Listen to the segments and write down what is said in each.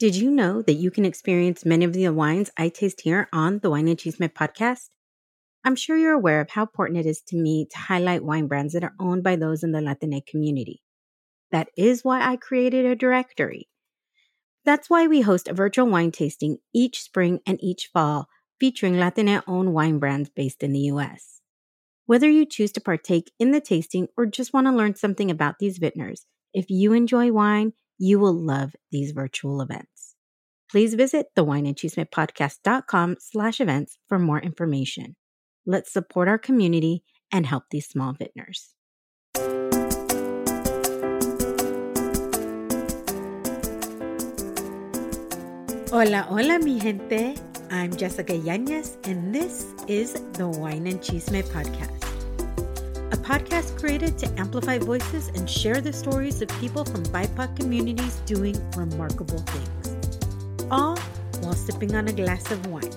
Did you know that you can experience many of the wines I taste here on the Wine and Chisme podcast? I'm sure you're aware of how important it is to me to highlight wine brands that are owned by those in the Latinx community. That is why I created a directory. That's why we host a virtual wine tasting each spring and each fall featuring Latinx owned wine brands based in the US. Whether you choose to partake in the tasting or just want to learn something about these vintners, if you enjoy wine, you will love these virtual events. Please visit the wineandchismepodcast.com slash events for more information. Let's support our community and help these small vintners. Hola, hola, mi gente. I'm Jessica Yanez, and this is the Wine and Chisme Podcast a podcast created to amplify voices and share the stories of people from BIPOC communities doing remarkable things, all while sipping on a glass of wine.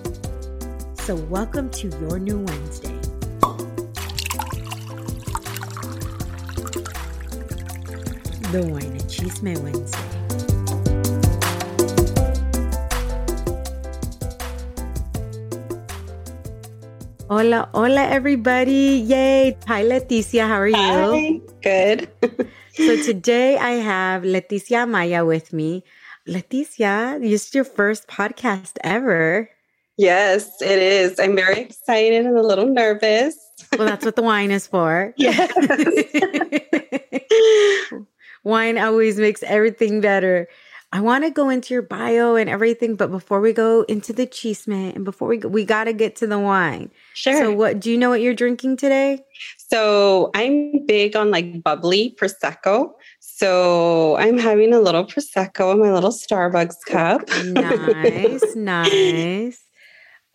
So, welcome to your new Wednesday. The Wine and Chisme Wednesday. Hola, hola, everybody. Yay. Hi, Leticia. How are you? Hi. Good. so today I have Leticia Amaya with me. Leticia, this is your first podcast ever. Yes, it is. I'm very excited and a little nervous. Well, that's what the wine is for. Yes. wine always makes everything better. I want to go into your bio and everything, but before we go into the chisme and before we go, we got to get to the wine. Sure. So, what do you know what you're drinking today? So, I'm big on like bubbly prosecco. So, I'm having a little prosecco in my little Starbucks oh, cup. nice, nice.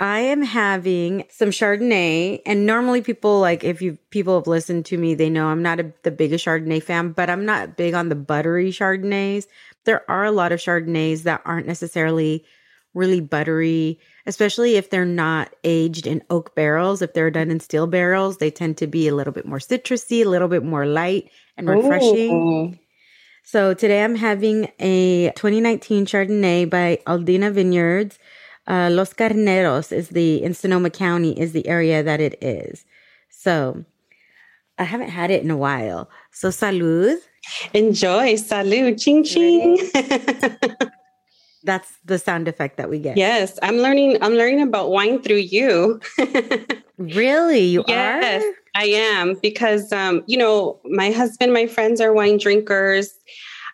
I am having some Chardonnay, and normally people like if you people have listened to me, they know I'm not a, the biggest Chardonnay fan, but I'm not big on the buttery Chardonnays there are a lot of Chardonnays that aren't necessarily really buttery, especially if they're not aged in oak barrels. If they're done in steel barrels, they tend to be a little bit more citrusy, a little bit more light and refreshing. Ooh. So today I'm having a 2019 Chardonnay by Aldina Vineyards. Uh, Los Carneros is the in Sonoma County is the area that it is. So I haven't had it in a while. So salud. Enjoy. Salud. Ching ching. That's the sound effect that we get. Yes, I'm learning. I'm learning about wine through you. really, you are? yes, are? I am because um, you know my husband, my friends are wine drinkers.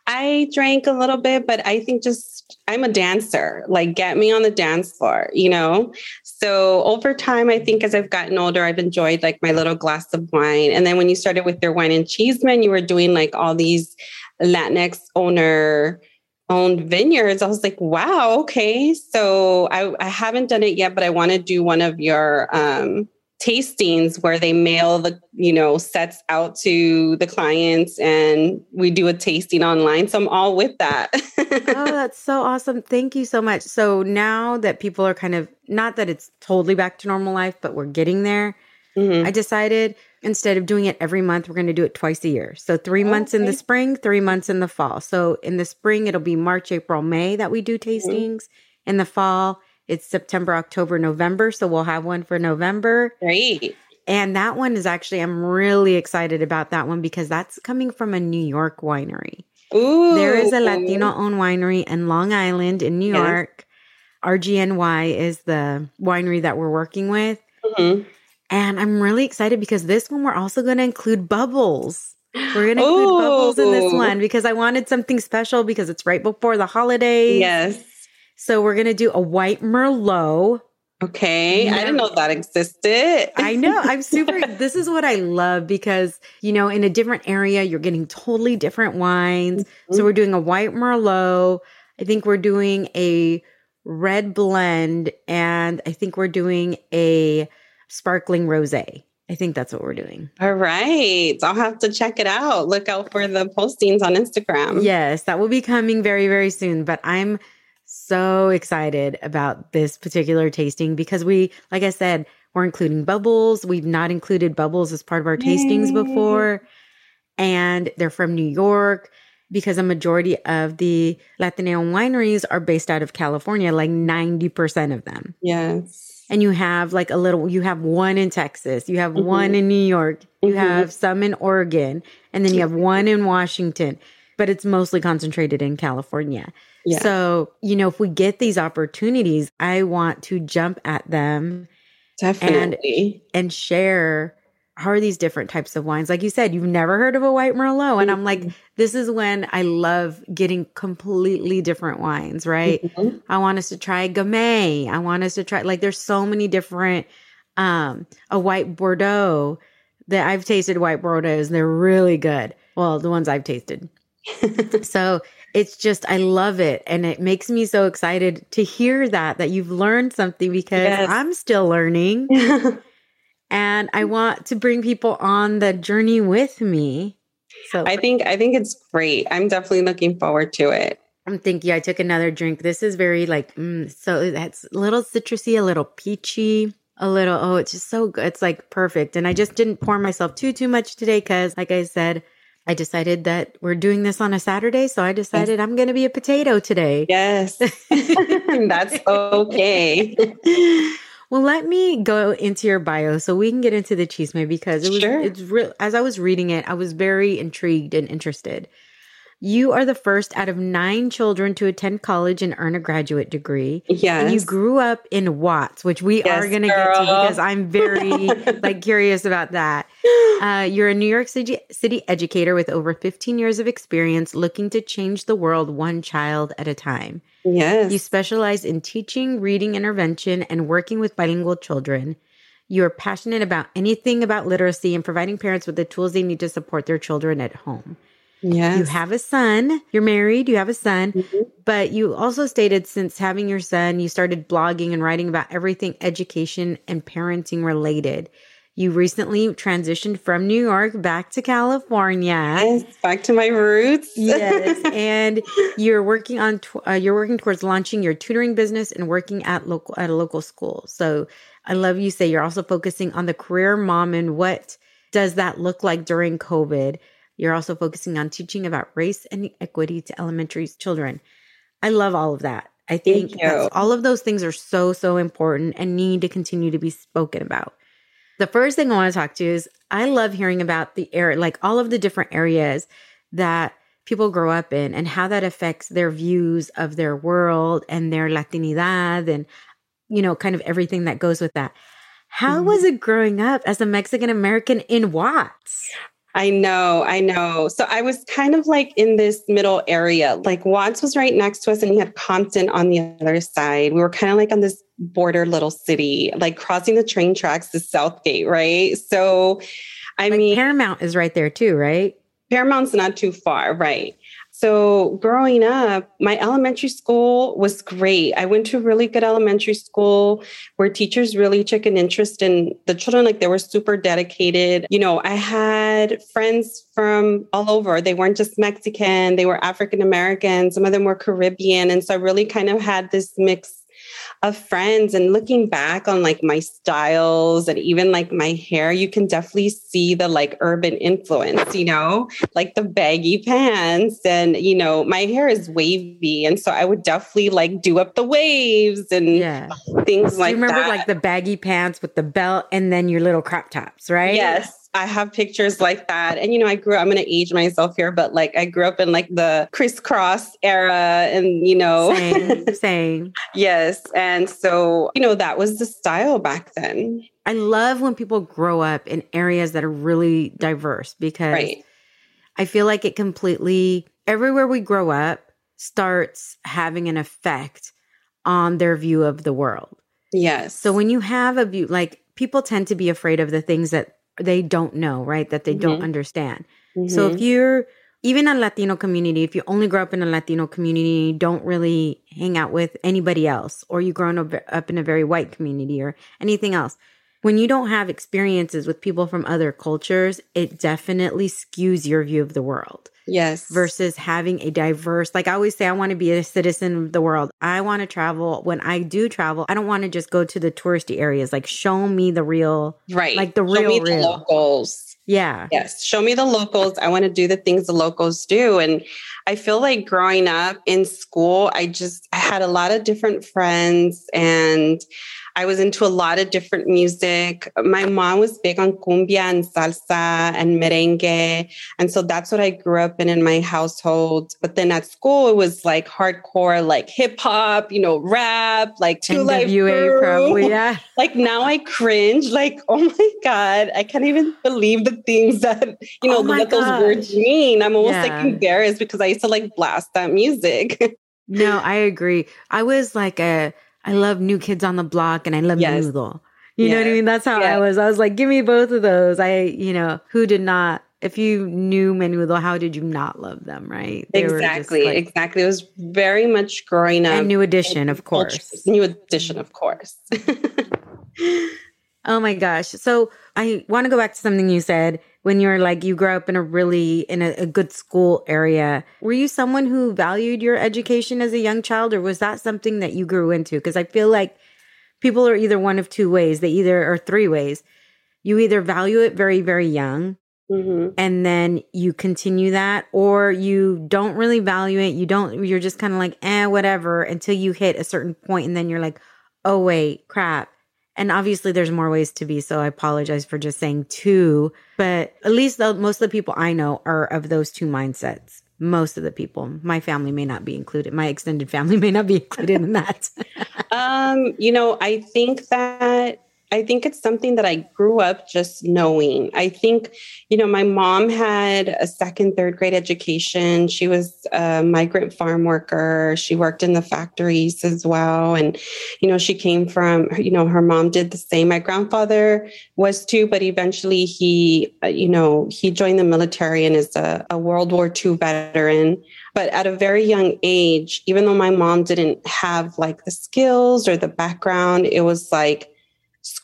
I drank a little bit, but I think just I'm a dancer. Like, get me on the dance floor, you know? So, over time, I think as I've gotten older, I've enjoyed like my little glass of wine. And then when you started with your Wine and Chisme, you were doing like all these Latinx owner owned vineyards. I was like, wow, okay. So, I, I haven't done it yet, but I want to do one of your, um, tastings where they mail the you know sets out to the clients and we do a tasting online so i'm all with that oh that's so awesome thank you so much so now that people are kind of not that it's totally back to normal life but we're getting there mm-hmm. i decided instead of doing it every month we're going to do it twice a year so three okay. months in the spring three months in the fall so in the spring it'll be march april may that we do mm-hmm. tastings mm-hmm. in the fall it's September, October, November. So we'll have one for November. Great. And that one is actually, I'm really excited about that one because that's coming from a New York winery. Ooh. There is a Latino owned winery in Long Island in New yes. York. RGNY is the winery that we're working with. Mm-hmm. And I'm really excited because this one we're also going to include bubbles. We're going to include Ooh. bubbles in this one because I wanted something special because it's right before the holidays. Yes. So we're going to do a white Merlot. Okay. I didn't know that existed. I know. I'm super. this is what I love because, you know, in a different area, you're getting totally different wines. Mm-hmm. So we're doing a white Merlot. I think we're doing a red blend, and I think we're doing a sparkling rosé. I think that's what we're doing. All right. I'll have to check it out. Look out for the postings on Instagram. Yes, that will be coming very, very soon. But I'm so excited about this particular tasting because we, like I said, we're including bubbles. We've not included bubbles as part of our tastings Yay. before. And they're from New York because a majority of the Latino wineries are based out of California, like 90% of them. Yes. And you have like a little, you have one in Texas, you have Mhm. one in New York, you Mhm. have some in Oregon, and then you have one in Washington, but it's mostly concentrated in California. Yeah. So, you know, if we get these opportunities, I want to jump at them Definitely. and share how are these different types of wines. Like you said, you've never heard of a white Merlot. And I'm like, Mhm. this is when I love getting completely different wines, right? Mhm. I want us to try Gamay. I want us to try like there's so many different um a white Bordeaux that I've tasted white Bordeaux's. They're really good. Well, the ones I've tasted. so it's just I love it and it makes me so excited to hear that that you've learned something because Yes. I'm still learning and I want to bring people on the journey with me. So I think I think it's great. I'm definitely looking forward to it. I'm thinking I took another drink. This is very like mm, so that's a little citrusy, a little peachy, a little oh, it's just so good. It's like perfect. And I just didn't pour myself too too much today cuz like I said, I decided that we're doing this on a Saturday, so I decided I'm going to be a potato today. Yes. That's okay. Well, let me go into your bio so we can get into the chisme because it was Sure. it's real as I was reading it, I was very intrigued and interested. You are the first out of 9 children to attend college and earn a graduate degree. Yes. And you grew up in Watts, which we are going to get to because I'm very like curious about that. Uh, you're a New York City, City educator with over 15 years of experience looking to change the world one child at a time. yes. You specialize in teaching, reading intervention, and working with bilingual children. You are passionate about anything about literacy and providing parents with the tools they need to support their children at home. Yes. You have a son, you're married, you have a son, Mhm. but you also stated since having your son, you started blogging and writing about everything education and parenting related. You recently transitioned from New York back to California. Yes. Back to my roots. Yes, and you're working on tw- uh, you're working towards launching your tutoring business and working at local at a local school. So I love you say you're also focusing on the career mom and what does that look like during COVID. You're also focusing on teaching about race and equity to elementary children. I love all of that. I think Thank that's, you. all of those things are so so important and need to continue to be spoken about. The first thing I want to talk to is I love hearing about the area, like all of the different areas that people grow up in and how that affects their views of their world and their Latinidad and, you know, kind of everything that goes with that. How Mhm. was it growing up as a Mexican American in Watts? I know, I know. So I was kind of like in this middle area. Like Watts was right next to us, and you had Compton on the other side. We were kind of like on this border little city, like crossing the train tracks to South Gate, right? So, I Like mean, Paramount is right there too, right? Paramount's not too far, right? So growing up, my elementary school was great. I went to a really good elementary school where teachers really took an interest in the children. Like they were super dedicated. You know, I had friends from all over. They weren't just Mexican, they were African American. Some of them were Caribbean. And so I really kind of had this mix of friends and looking back on like my styles and even like my hair you can definitely see the like urban influence you know like the baggy pants and you know my hair is wavy and so i would definitely like do up the waves and Yeah. things like you remember that like the baggy pants with the belt and then your little crop tops, right? Yes, I have pictures like that. And, you know, I grew up, I'm going to age myself here, but like I grew up in like the Kris Kross era and, you know, Same, same. yes. And so, you know, that was the style back then. I love when people grow up in areas that are really diverse because Right. I feel like it completely, everywhere we grow up starts having an effect on their view of the world. Yes. So when you have a view, like people tend to be afraid of the things that they don't know, right? That they don't Mhm. understand. So Mhm. if you're even a Latino community, if you only grow up in a Latino community, don't really hang out with anybody else, or you grown up in a very white community or anything else, when you don't have experiences with people from other cultures, it definitely skews your view of the world. Yes. Versus having a diverse, like I always say, I want to be a citizen of the world. I want to travel. When I do travel, I don't want to just go to the touristy areas. Like, show me the real, right? Like the show real, me real. locals. Yeah. Yes. Show me the locals. I want to do the things the locals do. And I feel like growing up in school, I just I had a lot of different friends and I was into a lot of different music. My mom was big on cumbia and salsa and merengue. And so that's what I grew up in in my household. But then at school, it was like hardcore, like hip hop, you know, rap, like two life probably, yeah. like now I cringe, like, oh my God, I can't even believe the things that, you know, Oh what those words mean. I'm almost like embarrassed because I used to like blast that music. No, I agree. I was like a, I love New Kids on the Block and I love Yes. Menudo. You know what I mean? That's how I was. I was like, give me both of those. I, you know, who did not, if you knew Menudo, how did you not love them, right? They exactly. like- exactly. It was very much growing up. and New Edition, of course. New edition, of course. Oh my gosh. So I want to go back to something you said when you're like, you grew up in a really, in a, a good school area. Were you someone who valued your education as a young child or was that something that you grew into? Because I feel like people are either one of two ways. They either, or three ways. You either value it very, very young Mhm. and then you continue that or you don't really value it you don't you're just kind of like eh whatever until you hit a certain point and then you're like oh wait crap and obviously there's more ways to be so i apologize for just saying two but at least the, most of the people i know are of those two mindsets most of the people. My family may not be included. My extended family may not be included in that. Um, you know, I think that I think it's something that I grew up just knowing. I think, you know, my mom had a second, third grade education. She was a migrant farm worker. She worked in the factories as well. And, you know, she came from, you know, her mom did the same. My grandfather was too, but eventually he, uh, you know, he joined the military and is a, a World War II veteran. But at a very young age, even though my mom didn't have like the skills or the background, it was like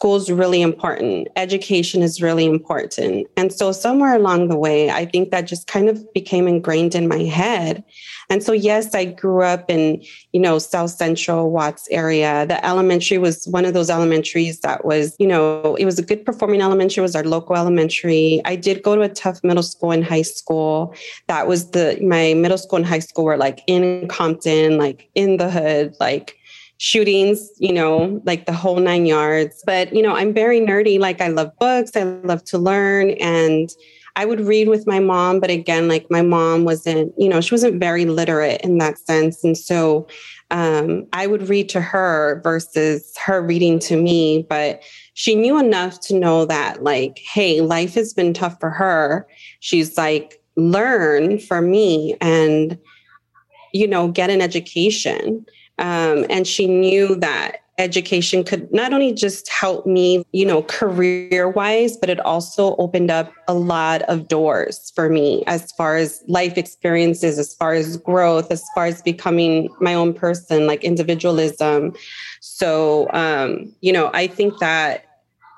school's really important. Education is really important. And so somewhere along the way, I think that just kind of became ingrained in my head. And so yes, I grew up in, you know, South Central Watts area. The elementary was one of those elementaries that was, you know, it was a good performing elementary, was our local elementary. I did go to a tough middle school and high school that was the my middle school and high school were like in Compton, like in the hood, like shootings, you know, like the whole nine yards. But, you know, I'm very nerdy. Like I love books, I love to learn. And I would read with my mom. But again, like my mom wasn't, you know, she wasn't very literate in that sense. And so um, I would read to her versus her reading to me. But she knew enough to know that, like, hey, life has been tough for her. She's like, learn for me and, you know, get an education. Um, and she knew that education could not only just help me, you know, career wise, but it also opened up a lot of doors for me as far as life experiences, as far as growth, as far as becoming my own person, like individualism. So, um, you know, I think that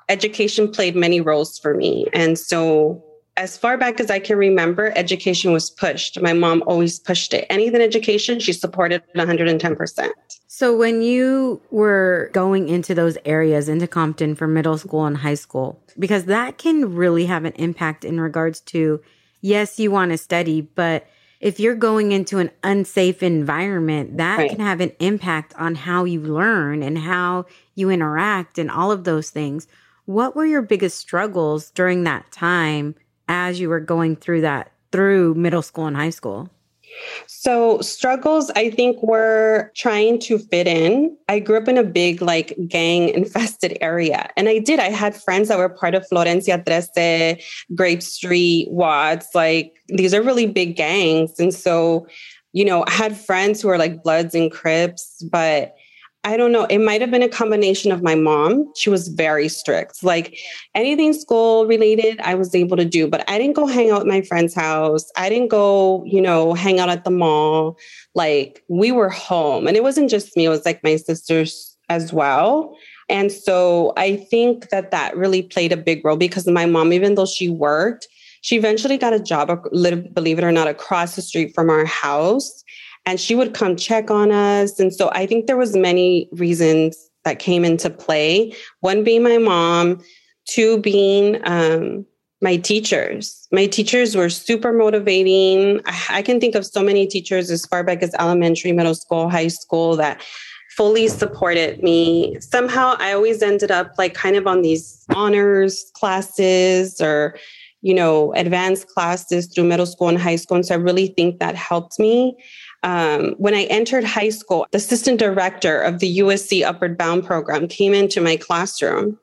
education played many roles for me. And so, as far back as I can remember, education was pushed. My mom always pushed it. Anything education, she supported 110%. So when you were going into those areas into Compton for middle school and high school, because that can really have an impact in regards to yes, you want to study, but if you're going into an unsafe environment, that Right. can have an impact on how you learn and how you interact and all of those things. What were your biggest struggles during that time as you were going through that through middle school and high school? So, struggles, I think, were trying to fit in. I grew up in a big, like, gang infested area. And I did. I had friends that were part of Florencia Trece, Grape Street, Watts. Like, these are really big gangs. And so, you know, I had friends who were like Bloods and Crips, but I don't know. It might have been a combination of my mom. She was very strict. Like anything school related, I was able to do, but I didn't go hang out at my friend's house. I didn't go, you know, hang out at the mall. Like we were home. And it wasn't just me, it was like my sisters as well. And so I think that that really played a big role because my mom, even though she worked, she eventually got a job, believe it or not, across the street from our house and she would come check on us. And so i think there was many reasons that came into play. One being my mom two being um, my teachers. My teachers were super motivating. I, can think of so many teachers as far back as elementary middle school high school that fully supported me. Somehow i always ended up like kind of on these honors classes or you know advanced classes through middle school and high school. And so i really think that helped me um, when I entered high school, the assistant director of the USC Upward Bound program came into my classroom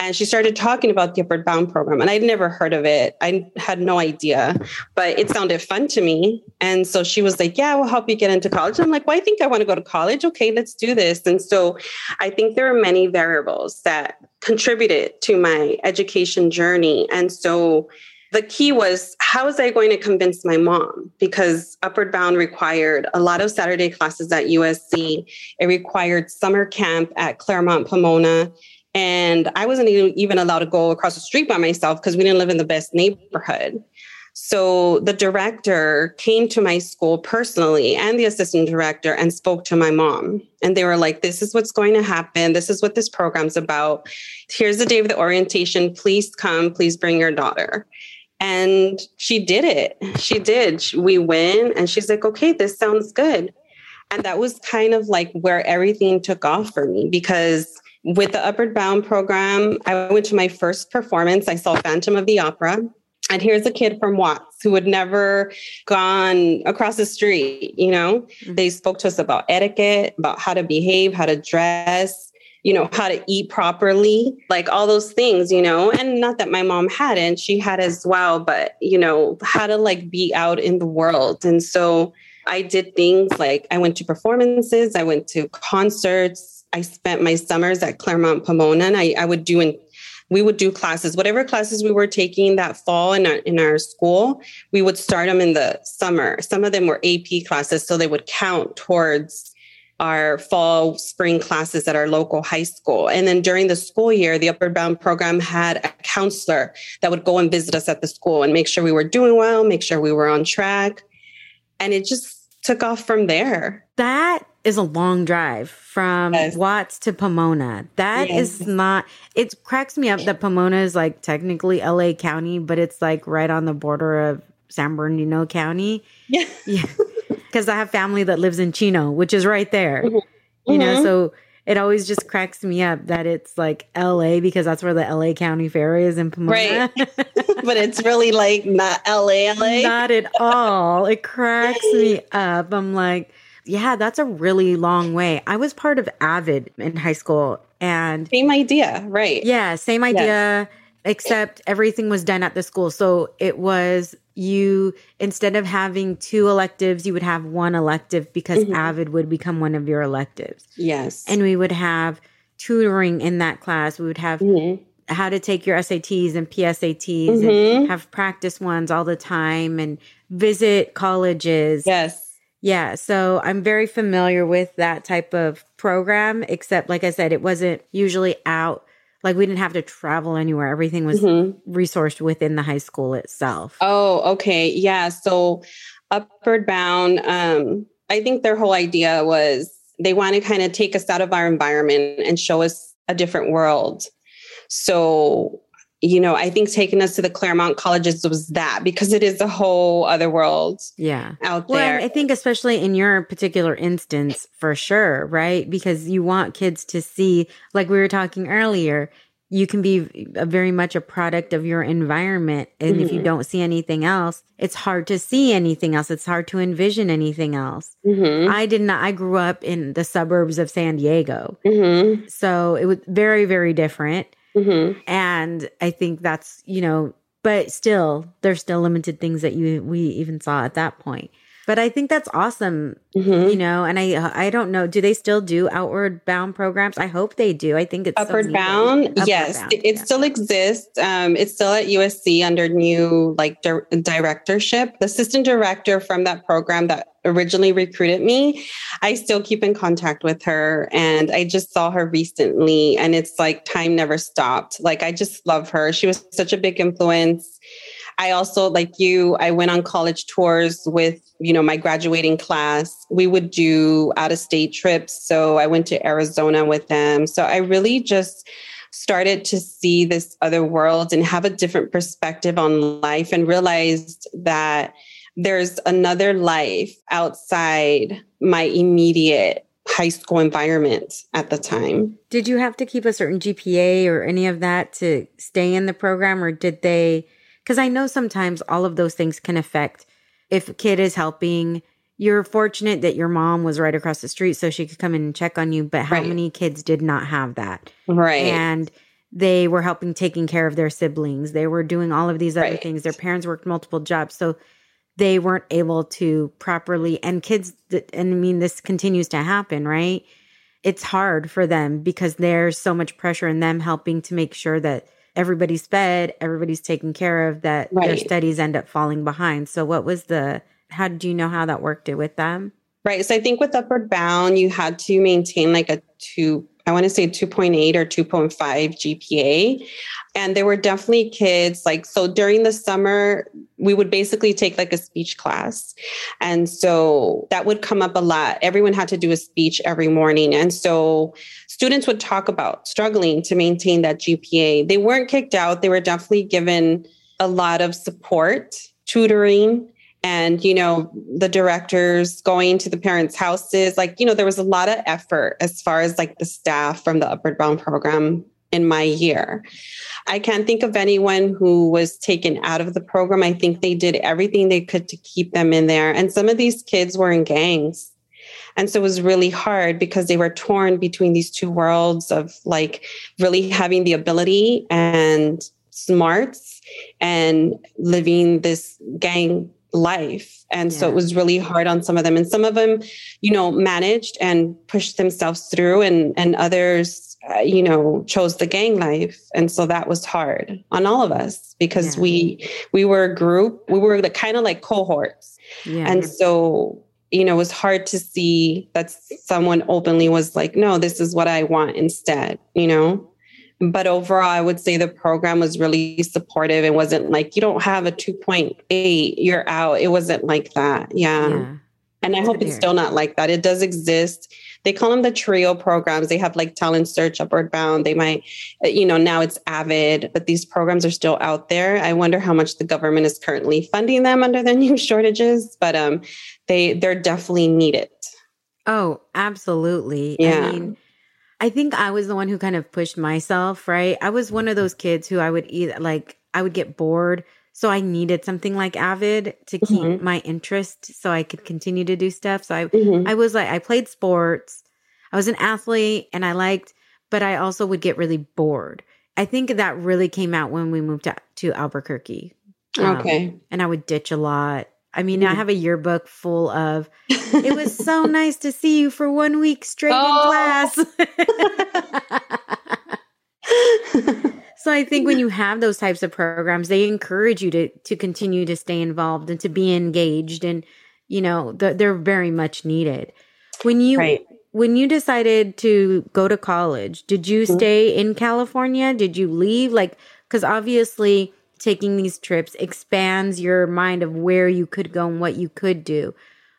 and she started talking about the Upward Bound program. And I'd never heard of it. I had no idea, but it sounded fun to me. And so she was like, Yeah, we'll help you get into college. I'm like, Well, I think I want to go to college. Okay, let's do this. And so I think there are many variables that contributed to my education journey. And so the key was how was I going to convince my mom? Because Upward Bound required a lot of Saturday classes at USC. It required summer camp at Claremont Pomona. And I wasn't even allowed to go across the street by myself because we didn't live in the best neighborhood. So the director came to my school personally and the assistant director and spoke to my mom. And they were like, This is what's going to happen. This is what this program's about. Here's the day of the orientation. Please come. Please bring your daughter. And she did it. She did. We went and she's like, okay, this sounds good. And that was kind of like where everything took off for me because with the Upward Bound program, I went to my first performance. I saw Phantom of the Opera. And here's a kid from Watts who had never gone across the street, you know? Mm-hmm. They spoke to us about etiquette, about how to behave, how to dress, you know, how to eat properly, like all those things, you know, and not that my mom hadn't, she had as well, but, you know, how to like be out in the world. And so I did things like I went to performances, I went to concerts, I spent my summers at Claremont Pomona, and I, I would do in we would do classes, whatever classes we were taking that fall in our, in our school, we would start them in the summer. Some of them were AP classes, so they would count towards our fall spring classes at our local high school. And then during the school year, the Upward Bound program had a counselor that would go and visit us at the school and make sure we were doing well, make sure we were on track. And it just took off from there. That is a long drive from yes. Watts to Pomona. That yes. is not, it cracks me up that Pomona is like technically LA County, but it's like right on the border of San Bernardino County. Yeah. Yeah because I have family that lives in Chino, which is right there. Mm-hmm. You know, mm-hmm. so it always just cracks me up that it's like LA because that's where the LA County Fair is in Pomona. Right. but it's really like not LA, LA. Not at all. It cracks me up. I'm like, yeah, that's a really long way. I was part of Avid in high school and same idea, right? Yeah, same idea. Yes except everything was done at the school. So it was you instead of having two electives, you would have one elective because mm-hmm. Avid would become one of your electives. Yes. And we would have tutoring in that class. We would have mm-hmm. how to take your SATs and PSATs mm-hmm. and have practice ones all the time and visit colleges. Yes. Yeah, so I'm very familiar with that type of program, except like I said, it wasn't usually out like we didn't have to travel anywhere. Everything was mm-hmm. resourced within the high school itself. Oh, okay. Yeah. So Upward Bound, um, I think their whole idea was they want to kind of take us out of our environment and show us a different world. So you know, I think taking us to the Claremont colleges was that because it is a whole other world. Yeah. Out well, there. I think especially in your particular instance, for sure, right? Because you want kids to see, like we were talking earlier, you can be a very much a product of your environment. And mm-hmm. if you mm-hmm. don't see anything else, it's hard to see anything else. It's hard to envision anything else. Mm-hmm. I did not, I grew up in the suburbs of San Diego. Mm-hmm. So it was very, very different. Mm-hmm. And I think that's, you know, but still, there's still limited things that you we even saw at that point. But I think that's awesome, mm-hmm. you know. And I I don't know, do they still do outward bound programs? I hope they do. I think it's upward so bound. Upward yes, bound. it, it yeah. still exists. Um, it's still at USC under new like di- directorship. The assistant director from that program that originally recruited me, I still keep in contact with her, and I just saw her recently, and it's like time never stopped. Like I just love her. She was such a big influence I also, like you, I went on college tours with, you know, my graduating class. We would do out of state trips. So I went to Arizona with them. So I really just started to see this other world and have a different perspective on life and realized that there's another life outside my immediate high school environment at the time. Did you have to keep a certain GPA or any of that to stay in the program or did they because I know sometimes all of those things can affect if a kid is helping. You're fortunate that your mom was right across the street so she could come in and check on you, but how right. many kids did not have that? Right. And they were helping taking care of their siblings. They were doing all of these other right. things. Their parents worked multiple jobs. So they weren't able to properly and kids and I mean this continues to happen, right? It's hard for them because there's so much pressure in them helping to make sure that everybody's fed, everybody's taken care of, that right. their studies end up falling behind. So, what was the, how did you know how that worked it with them? Right. So, I think with Upward Bound, you had to maintain like a two, I want to say 2.8 or 2.5 GPA. And there were definitely kids like, so during the summer, we would basically take like a speech class. And so that would come up a lot. Everyone had to do a speech every morning. And so students would talk about struggling to maintain that GPA. They weren't kicked out, they were definitely given a lot of support, tutoring, and you know the directors going to the parents houses like you know there was a lot of effort as far as like the staff from the upward bound program in my year. I can't think of anyone who was taken out of the program. I think they did everything they could to keep them in there. And some of these kids were in gangs. And so it was really hard because they were torn between these two worlds of like really having the ability and smarts and living this gang life. And yeah. so it was really hard on some of them. And some of them, you know, managed and pushed themselves through, and, and others, uh, you know, chose the gang life. And so that was hard on all of us because yeah. we we were a group, we were the kind of like cohorts. Yeah. And so you know, it was hard to see that someone openly was like, no, this is what I want instead, you know? But overall, I would say the program was really supportive. It wasn't like you don't have a 2.8, you're out. It wasn't like that. Yeah. yeah. And I hope it's still not like that. It does exist. They call them the trio programs. They have like talent search, upward bound. They might, you know, now it's avid, but these programs are still out there. I wonder how much the government is currently funding them under the new shortages, but um, they they're definitely needed. Oh, absolutely. Yeah. I mean, I think I was the one who kind of pushed myself, right? I was one of those kids who I would eat like I would get bored. So I needed something like Avid to keep mm-hmm. my interest so I could continue to do stuff. So I mm-hmm. I was like I played sports. I was an athlete and I liked, but I also would get really bored. I think that really came out when we moved to, to Albuquerque. Um, okay. And I would ditch a lot. I mean, mm. I have a yearbook full of, it was so nice to see you for one week straight oh. in class. so I think when you have those types of programs, they encourage you to to continue to stay involved and to be engaged, and you know they're very much needed. When you right. when you decided to go to college, did you mm-hmm. stay in California? Did you leave? Like, because obviously taking these trips expands your mind of where you could go and what you could do.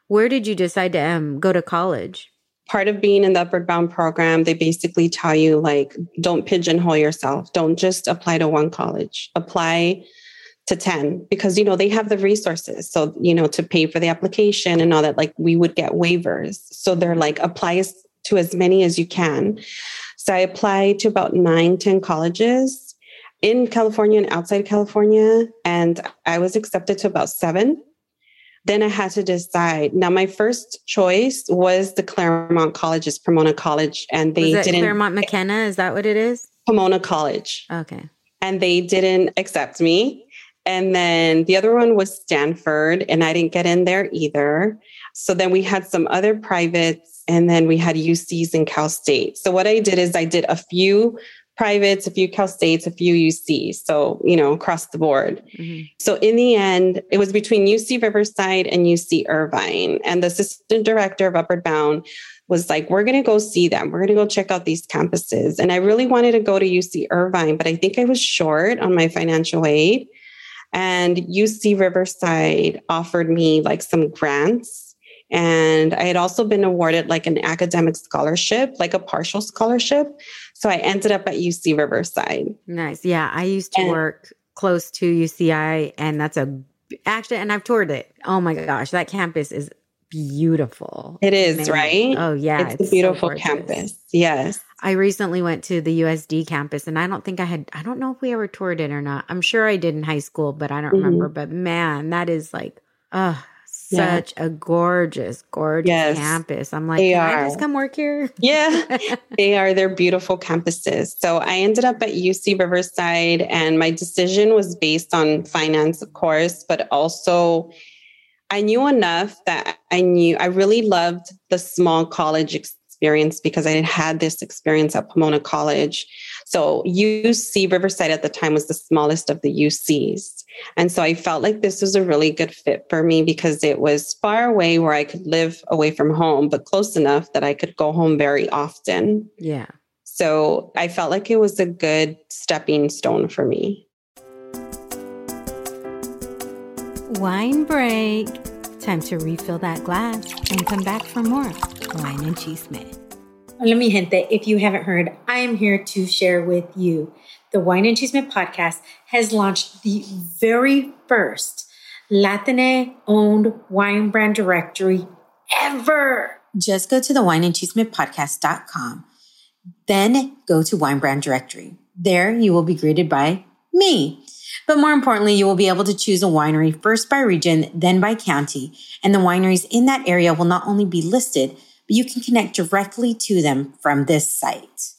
Where did you decide to um, go to college? Part of being in the Upward Bound program, they basically tell you, like, don't pigeonhole yourself. Don't just apply to one college. Apply to 10 because you know they have the resources so you know to pay for the application and all that like we would get waivers so they're like apply to as many as you can so i applied to about nine, ten colleges in California and outside California. And I was accepted to about seven. Then I had to decide. Now, my first choice was the Claremont College's Pomona College, and they didn't. Claremont McKenna, is that what it is? Pomona College. Okay. And they didn't accept me. And then the other one was Stanford, and I didn't get in there either. So then we had some other privates, and then we had UCs and Cal State. So what I did is I did a few privates, a few Cal States, a few UC. So, you know, across the board. Mm-hmm. So in the end, it was between UC Riverside and UC Irvine. And the assistant director of Upward Bound was like, we're going to go see them. We're going to go check out these campuses. And I really wanted to go to UC Irvine, but I think I was short on my financial aid. And UC Riverside offered me like some grants. And I had also been awarded like an academic scholarship, like a partial scholarship. So I ended up at UC Riverside. Nice. Yeah. I used to and, work close to UCI, and that's a actually, and I've toured it. Oh my gosh, that campus is beautiful. It is, right? Oh, yeah. It's, it's a beautiful so campus. Yes. I recently went to the USD campus and I don't think I had, I don't know if we ever toured it or not. I'm sure I did in high school, but I don't mm-hmm. remember. But man, that is like, uh, such yeah. a gorgeous, gorgeous yes, campus. I'm like, can are. I just come work here? Yeah, they are. They're beautiful campuses. So I ended up at UC Riverside, and my decision was based on finance, of course, but also I knew enough that I knew I really loved the small college experience because I had had this experience at Pomona College. So UC Riverside at the time was the smallest of the UCs. And so I felt like this was a really good fit for me because it was far away where I could live away from home, but close enough that I could go home very often. Yeah. So I felt like it was a good stepping stone for me. Wine break. Time to refill that glass and come back for more wine and chisme. Hola, mi gente. If you haven't heard, I am here to share with you. The Wine and Chisme podcast has launched the very first Latine owned wine brand directory ever. Just go to the wineandchismepodcast.com. Then go to wine brand directory. There you will be greeted by me. But more importantly, you will be able to choose a winery first by region, then by county, and the wineries in that area will not only be listed, but you can connect directly to them from this site.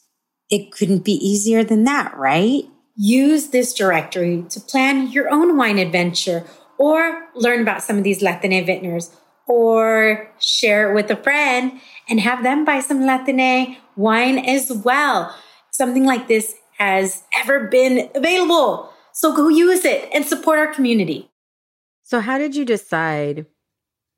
It couldn't be easier than that, right? Use this directory to plan your own wine adventure or learn about some of these Latine vintners or share it with a friend and have them buy some Latine wine as well. Something like this has ever been available. So go use it and support our community. So, how did you decide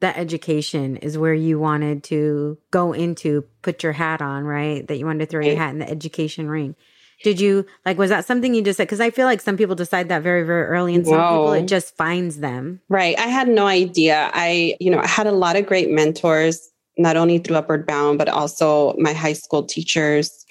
that education is where you wanted to go into, put your hat on, right? That you wanted to throw your hat in the education ring? Did you like, was that something you just said? Because I feel like some people decide that very, very early, and some Whoa. people it just finds them. Right. I had no idea. I, you know, I had a lot of great mentors, not only through Upward Bound, but also my high school teachers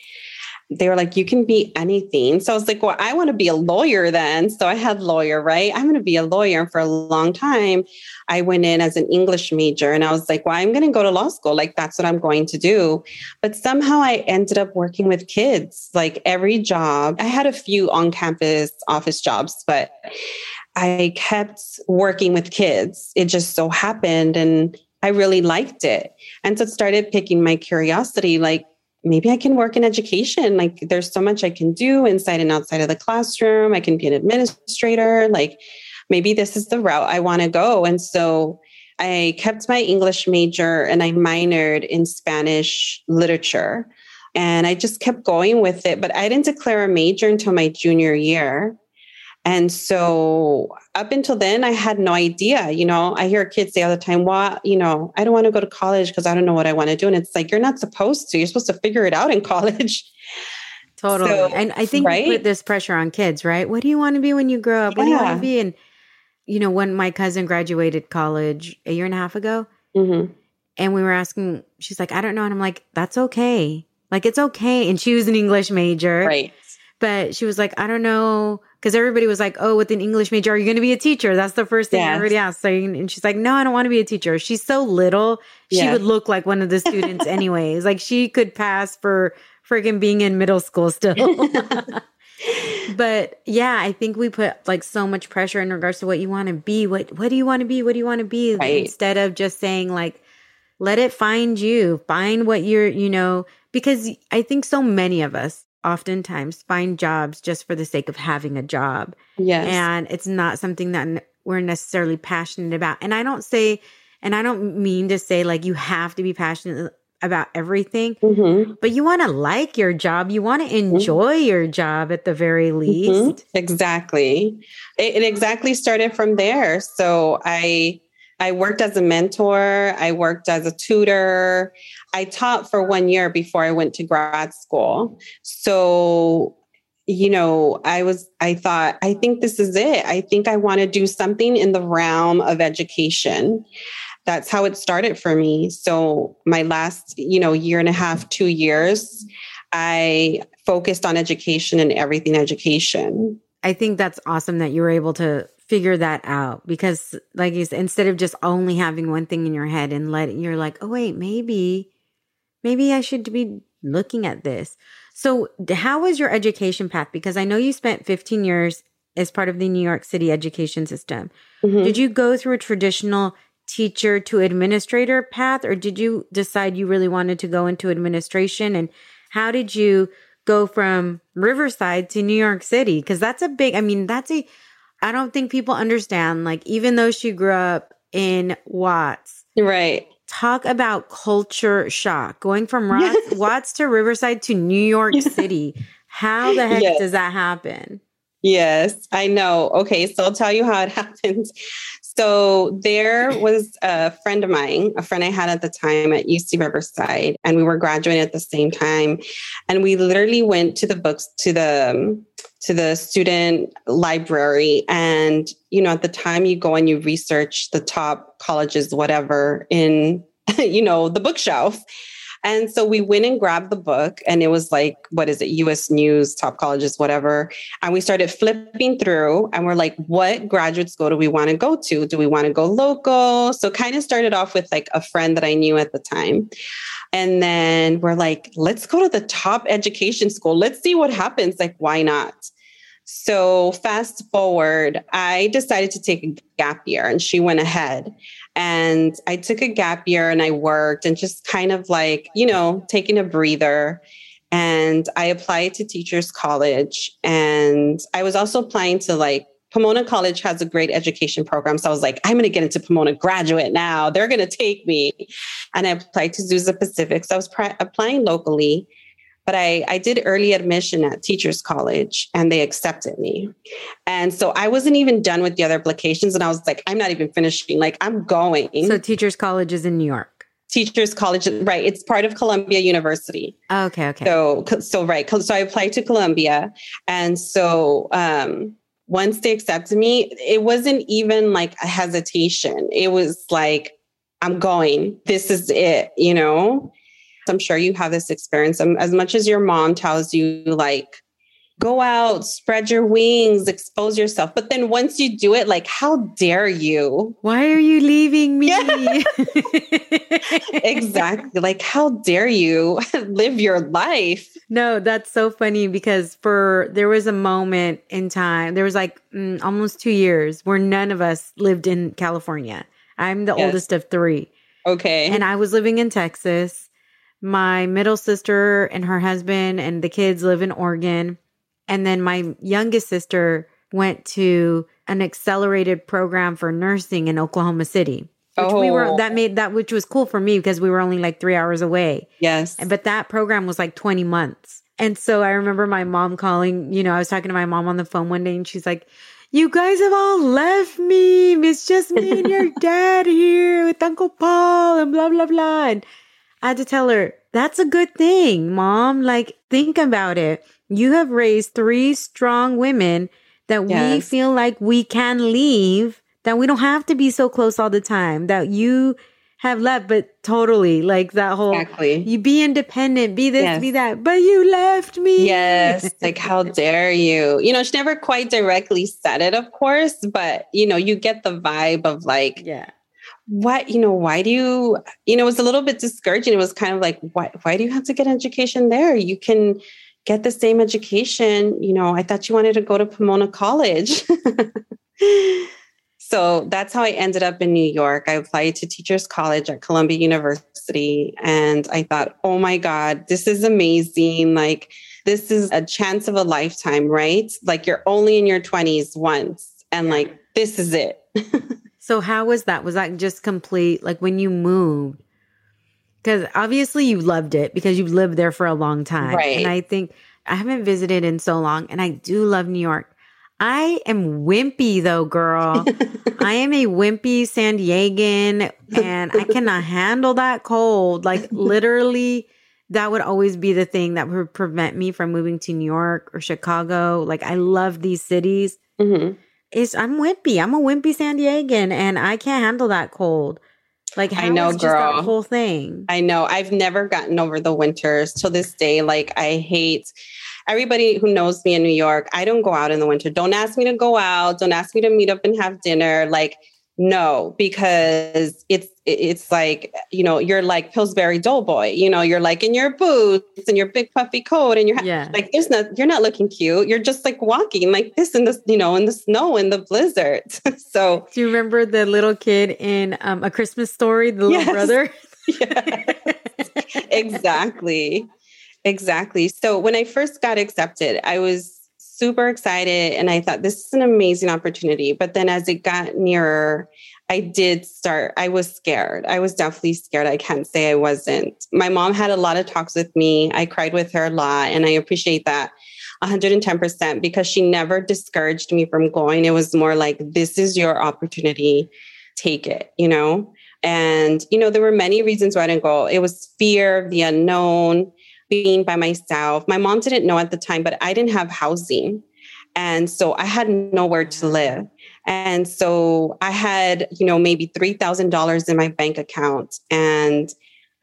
they were like, you can be anything. So I was like, well, I want to be a lawyer then. So I had lawyer, right? I'm going to be a lawyer. And for a long time, I went in as an English major and I was like, well, I'm going to go to law school. Like, that's what I'm going to do. But somehow I ended up working with kids. Like every job, I had a few on campus office jobs, but I kept working with kids. It just so happened. And I really liked it. And so it started picking my curiosity like, maybe I can work in education. Like there's so much I can do inside and outside of the classroom. I can be an administrator. Like maybe this is the route I want to go. And so I kept my English major and I minored in Spanish literature. And I just kept going with it. But I didn't declare a major until my junior year. And so up until then, I had no idea. You know, I hear kids say all the time, well, you know, I don't want to go to college because I don't know what I want to do. And it's like, you're not supposed to. You're supposed to figure it out in college. Totally. So, and I think right? put this pressure on kids, right? What do you want to be when you grow up? Yeah. What do you want to be? And, you know, when my cousin graduated college a year and a half ago, mm-hmm. and we were asking, she's like, I don't know. And I'm like, that's okay. Like, it's okay. And she was an English major. Right. But she was like, I don't know because everybody was like, "Oh, with an English major, are you going to be a teacher?" That's the first thing yes. everybody asked. So, and she's like, "No, I don't want to be a teacher." She's so little; she yes. would look like one of the students, anyways. like she could pass for freaking being in middle school still. but yeah, I think we put like so much pressure in regards to what you want to be. What What do you want to be? What do you want to be? Right. Instead of just saying like, "Let it find you. Find what you're," you know. Because I think so many of us oftentimes find jobs just for the sake of having a job. Yes. And it's not something that we're necessarily passionate about. And I don't say, and I don't mean to say like you have to be passionate about everything, mm-hmm. but you want to like your job. You want to mm-hmm. enjoy mm-hmm. your job at the very mm-hmm. least. Mm-hmm. Exactly. It, it exactly started from there. So I, I worked as a mentor. I worked as a tutor. I taught for one year before I went to grad school. So, you know, I was, I thought, I think this is it. I think I want to do something in the realm of education that's how it started for me. So my last, you know, year and a half, two years, I focused on education and everything education. I think that's awesome that you were able to figure that out because like you said, instead of just only having one thing in your head and letting you're like, oh wait, maybe, maybe I should be looking at this. So how was your education path? Because I know you spent 15 years as part of the New York City education system. Mm-hmm. Did you go through a traditional teacher to administrator path, or did you decide you really wanted to go into administration? And how did you go from Riverside to New York City? Because that's a big, I mean, that's a, I don't think people understand. Like, even though she grew up in Watts, right? Talk about culture shock going from Watts, Watts to Riverside to New York City. How the heck yes. does that happen? Yes, I know. Okay, so I'll tell you how it happens. So there was a friend of mine, a friend I had at the time at UC Riverside, and we were graduating at the same time. And we literally went to the books to the um, to the student library. And you know at the time you go and you research the top colleges whatever in you know the bookshelf and so we went and grabbed the book, and it was like, what is it? US News, top colleges, whatever. And we started flipping through, and we're like, what graduate school do we want to go to? Do we want to go local? So kind of started off with like a friend that I knew at the time. And then we're like, let's go to the top education school. Let's see what happens. Like, why not? So, fast forward, I decided to take a gap year and she went ahead. And I took a gap year and I worked and just kind of like, you know, taking a breather. And I applied to Teachers College. And I was also applying to like Pomona College has a great education program. So I was like, I'm going to get into Pomona graduate now. They're going to take me. And I applied to Azusa Pacific. So I was pr- applying locally but I, I did early admission at teachers college and they accepted me. And so i wasn't even done with the other applications and i was like i'm not even finishing. Like i'm going. So teachers college is in new york? Teachers college right. It's part of columbia university. Okay okay. So so right. So i applied to columbia. And so um once they accepted me it wasn't even like a hesitation. It was like i'm going. This is it you know I'm sure you have this experience. Um, as much as your mom tells you, like, go out, spread your wings, expose yourself. But then once you do it, like, how dare you? Why are you leaving me? Yeah. exactly. Like, how dare you live your life? No, that's so funny because for there was a moment in time, there was like mm, almost two years where none of us lived in California. I'm the yes. oldest of three. Okay. And I was living in Texas my middle sister and her husband and the kids live in Oregon. And then my youngest sister went to an accelerated program for nursing in Oklahoma City. Which oh. we were oh. that made that which was cool for me because we were only like three hours away. Yes. But that program was like 20 months. And so I remember my mom calling, you know, I was talking to my mom on the phone one day and she's like, You guys have all left me. It's just me and your dad here with Uncle Paul and blah blah blah. And I had to tell her, that's a good thing, mom. Like, think about it. You have raised three strong women that yes. we feel like we can leave, that we don't have to be so close all the time, that you have left, but totally like that whole exactly. you be independent, be this, yes. be that, but you left me. Yes. like, how dare you? You know, she never quite directly said it, of course, but you know, you get the vibe of like, yeah what you know why do you you know it was a little bit discouraging. It was kind of like why why do you have to get education there? You can get the same education you know i thought you wanted to go to pomona college. So that's how i ended up in new york. I applied to teachers college at columbia university and i thought oh my god this is amazing. Like this is a chance of a lifetime, right? Like you're only in your 20s once and like this is it. so how was that? Was that just complete like when you moved? Cuz obviously you loved it because you've lived there for a long time. Right. And I think I haven't visited in so long and I do love New York. I am wimpy though, girl. I am a wimpy San Diegan and I cannot handle that cold. Like literally that would always be the thing that would prevent me from moving to New York or Chicago. Like I love these cities. Mhm. Is I'm wimpy. I'm a wimpy San Diegan and I can't handle that cold. Like I know, just that girl. whole thing. I know. I've never gotten over the winters till this day. Like I hate everybody who knows me in New York. I don't go out in the winter. Don't ask me to go out. Don't ask me to meet up and have dinner. Like no, because it's it's like you know you're like Pillsbury Doughboy. You know you're like in your boots and your big puffy coat and you're Yeah. like there's not you're not looking cute. You're just like walking like this in the you know in the snow in the blizzard. so Do you remember the little kid in um, A Christmas Story, the little Yes. brother? yeah. exactly. Exactly. So when I first got accepted, I was super excited and I thought this is an amazing opportunity. But then as it got nearer, I did start, I was scared. I was definitely scared. I can't say I wasn't. My mom had a lot of talks with me. I cried with her a lot, and I appreciate that 110% because she never discouraged me from going. It was more like, this is your opportunity, take it, you know? And, you know, there were many reasons why I didn't go. It was fear of the unknown, being by myself. My mom didn't know at the time, but I didn't have housing. And so I had nowhere to live. And so I had, you know, maybe $3,000 in my bank account. And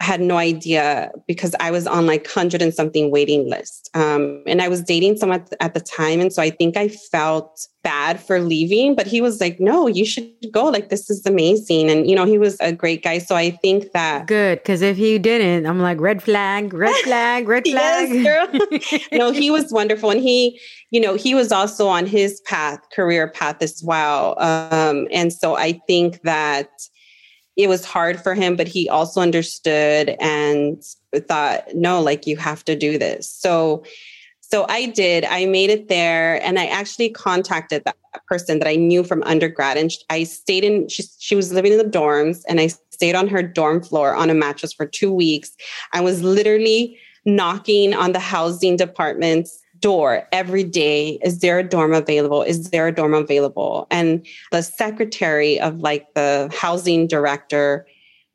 had no idea because I was on like hundred and something waiting list. Um, and I was dating someone at the, time. And so I think I felt bad for leaving, but he was like, no, you should go. Like, this is amazing. And, you know, he was a great guy. So I think that Good, because if he didn't, I'm like red flag, red flag, red flag. Yes, no, he was wonderful. And he, you know, he was also on his path, career path as well. Um, and so I think that it was hard for him, but he also understood and thought, no, like you have to do this. So so I did. I made it there and I actually contacted that person that I knew from undergrad. And I stayed in, she, she was living in the dorms and I stayed on her dorm floor on a mattress for two weeks. I was literally knocking on the housing department's door every day. Is there a dorm available? Is there a dorm available? And the secretary of like the housing director,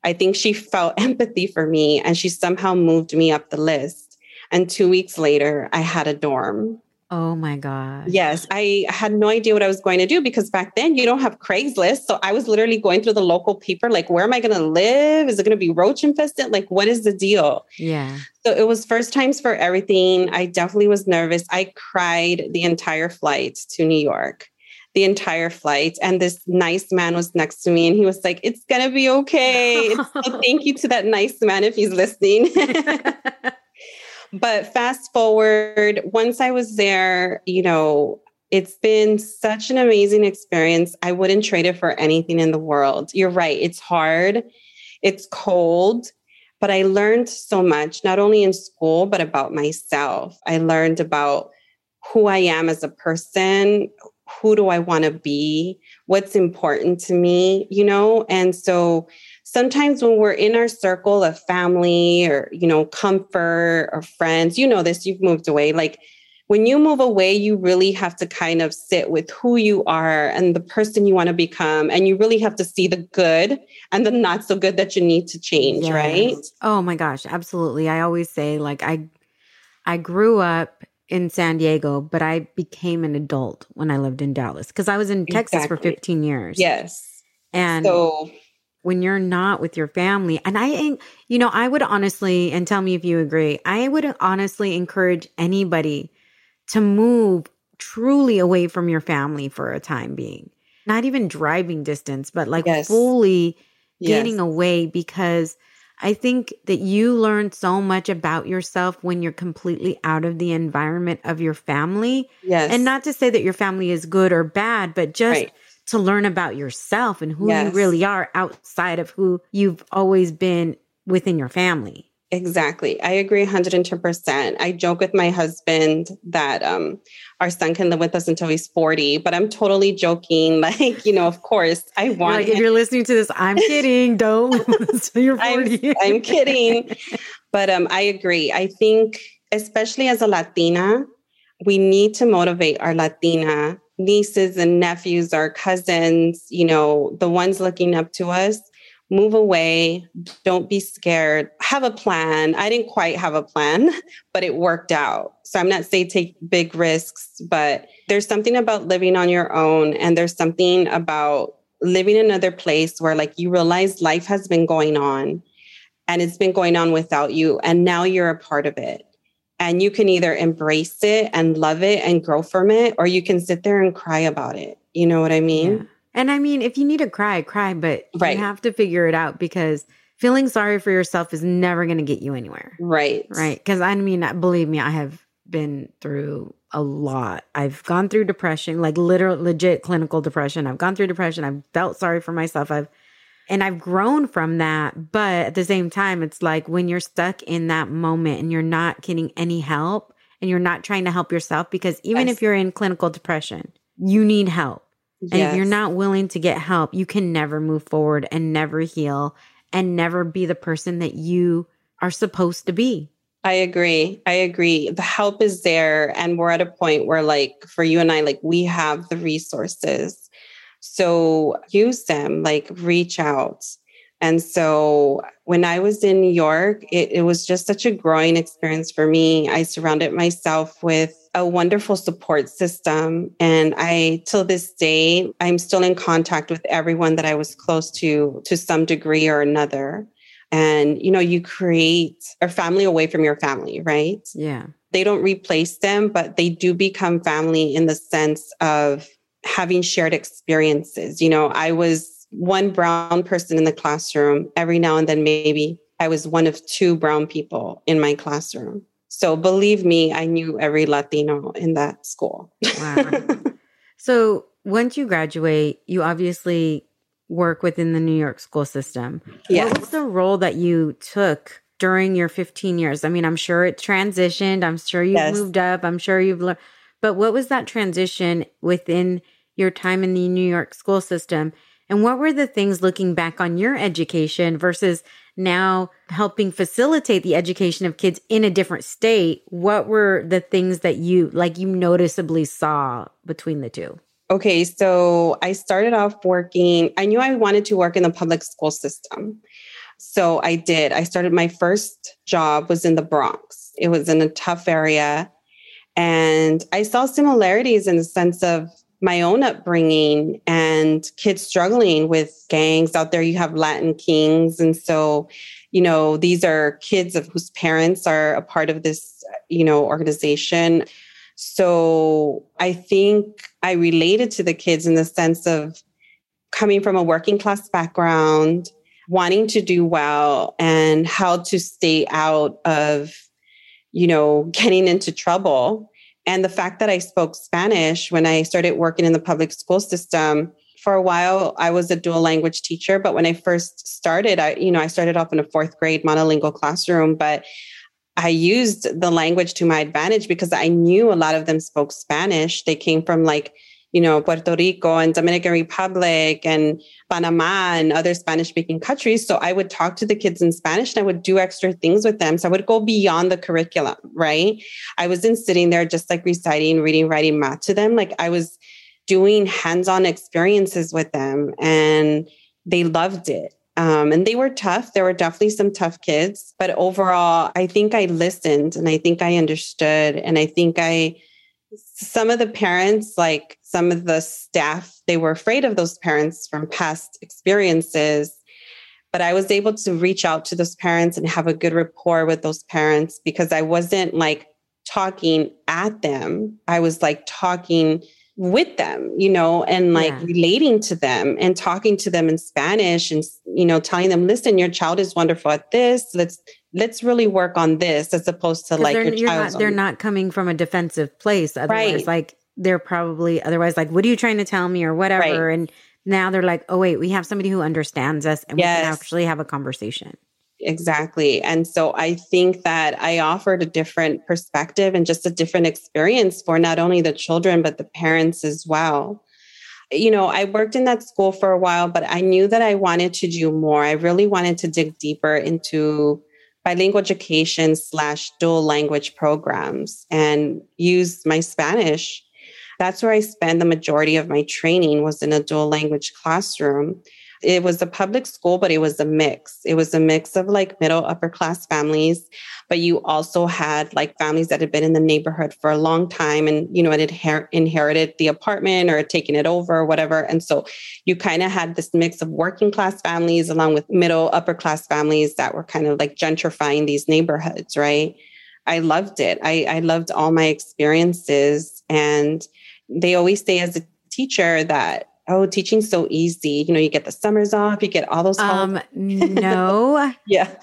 I think she felt empathy for me and she somehow moved me up the list. And two weeks later, I had a dorm. Oh my God. Yes, I had no idea what I was going to do because back then you don't have Craigslist. So I was literally going through the local paper, like, where am I going to live? Is it going to be roach infested? Like, what is the deal? Yeah. So it was first times for everything. I definitely was nervous. I cried the entire flight to New York, the entire flight. And this nice man was next to me and he was like, It's going to be okay. so thank you to that nice man if he's listening. but fast forward, once I was there, you know, it's been such an amazing experience. I wouldn't trade it for anything in the world. You're right. It's hard, it's cold, but I learned so much, not only in school, but about myself. I learned about who I am as a person. Who do I want to be? What's important to me, you know? And so sometimes when we're in our circle of family or, you know, comfort or friends, you know this, you've moved away. Like when you move away, you really have to kind of sit with who you are and the person you want to become. And you really have to see the good and the not so good that you need to change, Yes. right? Oh my gosh, absolutely. I always say like I I grew up in San Diego, but I became an adult when I lived in Dallas because I was in Texas for 15 years. Yes. And So, when you're not with your family, and I you know, I would honestly, and tell me if you agree, I would honestly encourage anybody to move truly away from your family for a time being. Not even driving distance, but like Yes. fully getting yes. away because I think that you learn so much about yourself when you're completely out of the environment of your family. yes. And not to say that your family is good or bad, but just Right. To learn about yourself and who you really are outside of who you've always been within your family. Exactly. I agree 110%. I joke with my husband that um, our son can live with us until he's 40, but I'm totally joking. Like, you know, of course, I want. Like, if you're listening to this, I'm kidding. Don't until you're 40. I'm, I'm kidding. But um, I agree. I think, especially as a Latina, we need to motivate our Latina nieces and nephews, our cousins, you know, the ones looking up to us move away. Don't be scared. Have a plan. I didn't quite have a plan, but it worked out. So I'm not saying take big risks, but there's something about living on your own. And there's something about living in another place where like you realize life has been going on and it's been going on without you. And now you're a part of it. And you can either embrace it and love it and grow from it, or you can sit there and cry about it. You know what I mean? Yeah. And I mean, if you need to cry, cry, but right. you have to figure it out because feeling sorry for yourself is never going to get you anywhere. Right. Right. Because I mean, believe me, I have been through a lot. I've gone through depression, like literal, legit clinical depression. I've gone through depression. I've felt sorry for myself. I've, and I've grown from that. But at the same time, it's like when you're stuck in that moment and you're not getting any help and you're not trying to help yourself, because even yes. if you're in clinical depression, you need help Yes. And if you're not willing to get help, you can never move forward and never heal and never be the person that you are supposed to be. I agree. I agree. The help is there. And we're at a point where, like, for you and I, like, we have the resources. So use them, like, reach out. And so when I was in New York, it, it was just such a growing experience for me. I surrounded myself with a wonderful support system. And I, till this day, I'm still in contact with everyone that I was close to, to some degree or another. And, you know, you create a family away from your family, right? Yeah. They don't replace them, but they do become family in the sense of having shared experiences. You know, I was one brown person in the classroom. Every now and then, maybe I was one of two brown people in my classroom. So believe me, I knew every Latino in that school. wow. So once you graduate, you obviously work within the New York school system. Yes. What was the role that you took during your 15 years? I mean, I'm sure it transitioned. I'm sure you yes. moved up. I'm sure you've learned. But what was that transition within your time in the New York school system? And what were the things looking back on your education versus now helping facilitate the education of kids in a different state? What were the things that you like you noticeably saw between the two? Okay, so I started off working, I knew I wanted to work in the public school system. So I did. I started my first job was in the Bronx. It was in a tough area and I saw similarities in the sense of my own upbringing and kids struggling with gangs out there. You have latin kings. And so you know these are kids of whose parents are a part of this you know organization. So i think i related to the kids in the sense of coming from a working class background wanting to do well and how to stay out of you know getting into trouble and the fact that I spoke Spanish when I started working in the public school system, for a while I was a dual language teacher, but when I first started, I you know, I started off in a fourth grade monolingual classroom, but I used the language to my advantage because I knew a lot of them spoke Spanish. They came from like you know, Puerto Rico and Dominican Republic and Panama and other Spanish speaking countries. So I would talk to the kids in Spanish and I would do extra things with them. So I would go beyond the curriculum, right? I wasn't sitting there just like reciting, reading, writing math to them. Like I was doing hands on experiences with them and they loved it. Um, and they were tough. There were definitely some tough kids, but overall, I think I listened and I think I understood and I think I some of the parents, like some of the staff, they were afraid of those parents from past experiences. But I was able to reach out to those parents and have a good rapport with those parents because I wasn't like talking at them. I was like talking with them, you know, and like yeah. relating to them and talking to them in Spanish and, you know, telling them, listen, your child is wonderful at this. Let's let's really work on this as opposed to like they're, not, they're not coming from a defensive place otherwise right. like they're probably otherwise like what are you trying to tell me or whatever right. and now they're like oh wait we have somebody who understands us and yes. we can actually have a conversation exactly. And so I think that I offered a different perspective and just a different experience for not only the children, but the parents as well. You know, I worked in that school for a while, but I knew that I wanted to do more. I really wanted to dig deeper into bilingual education slash dual language programs and use my Spanish. That's where I spent the majority of my training was in a dual language classroom. It was a public school, but it was a mix. It was a mix of like middle upper class families, but you also had like families that had been in the neighborhood for a long time and, you know, had inher- inherited the apartment or taken it over or whatever. And so you kind of had this mix of working class families along with middle upper class families that were kind of like gentrifying these neighborhoods, right? I loved it. I, I loved all my experiences. And they always say as a teacher that oh, teaching's so easy. You know, you get the summers off, you get all those. Um, no. yeah,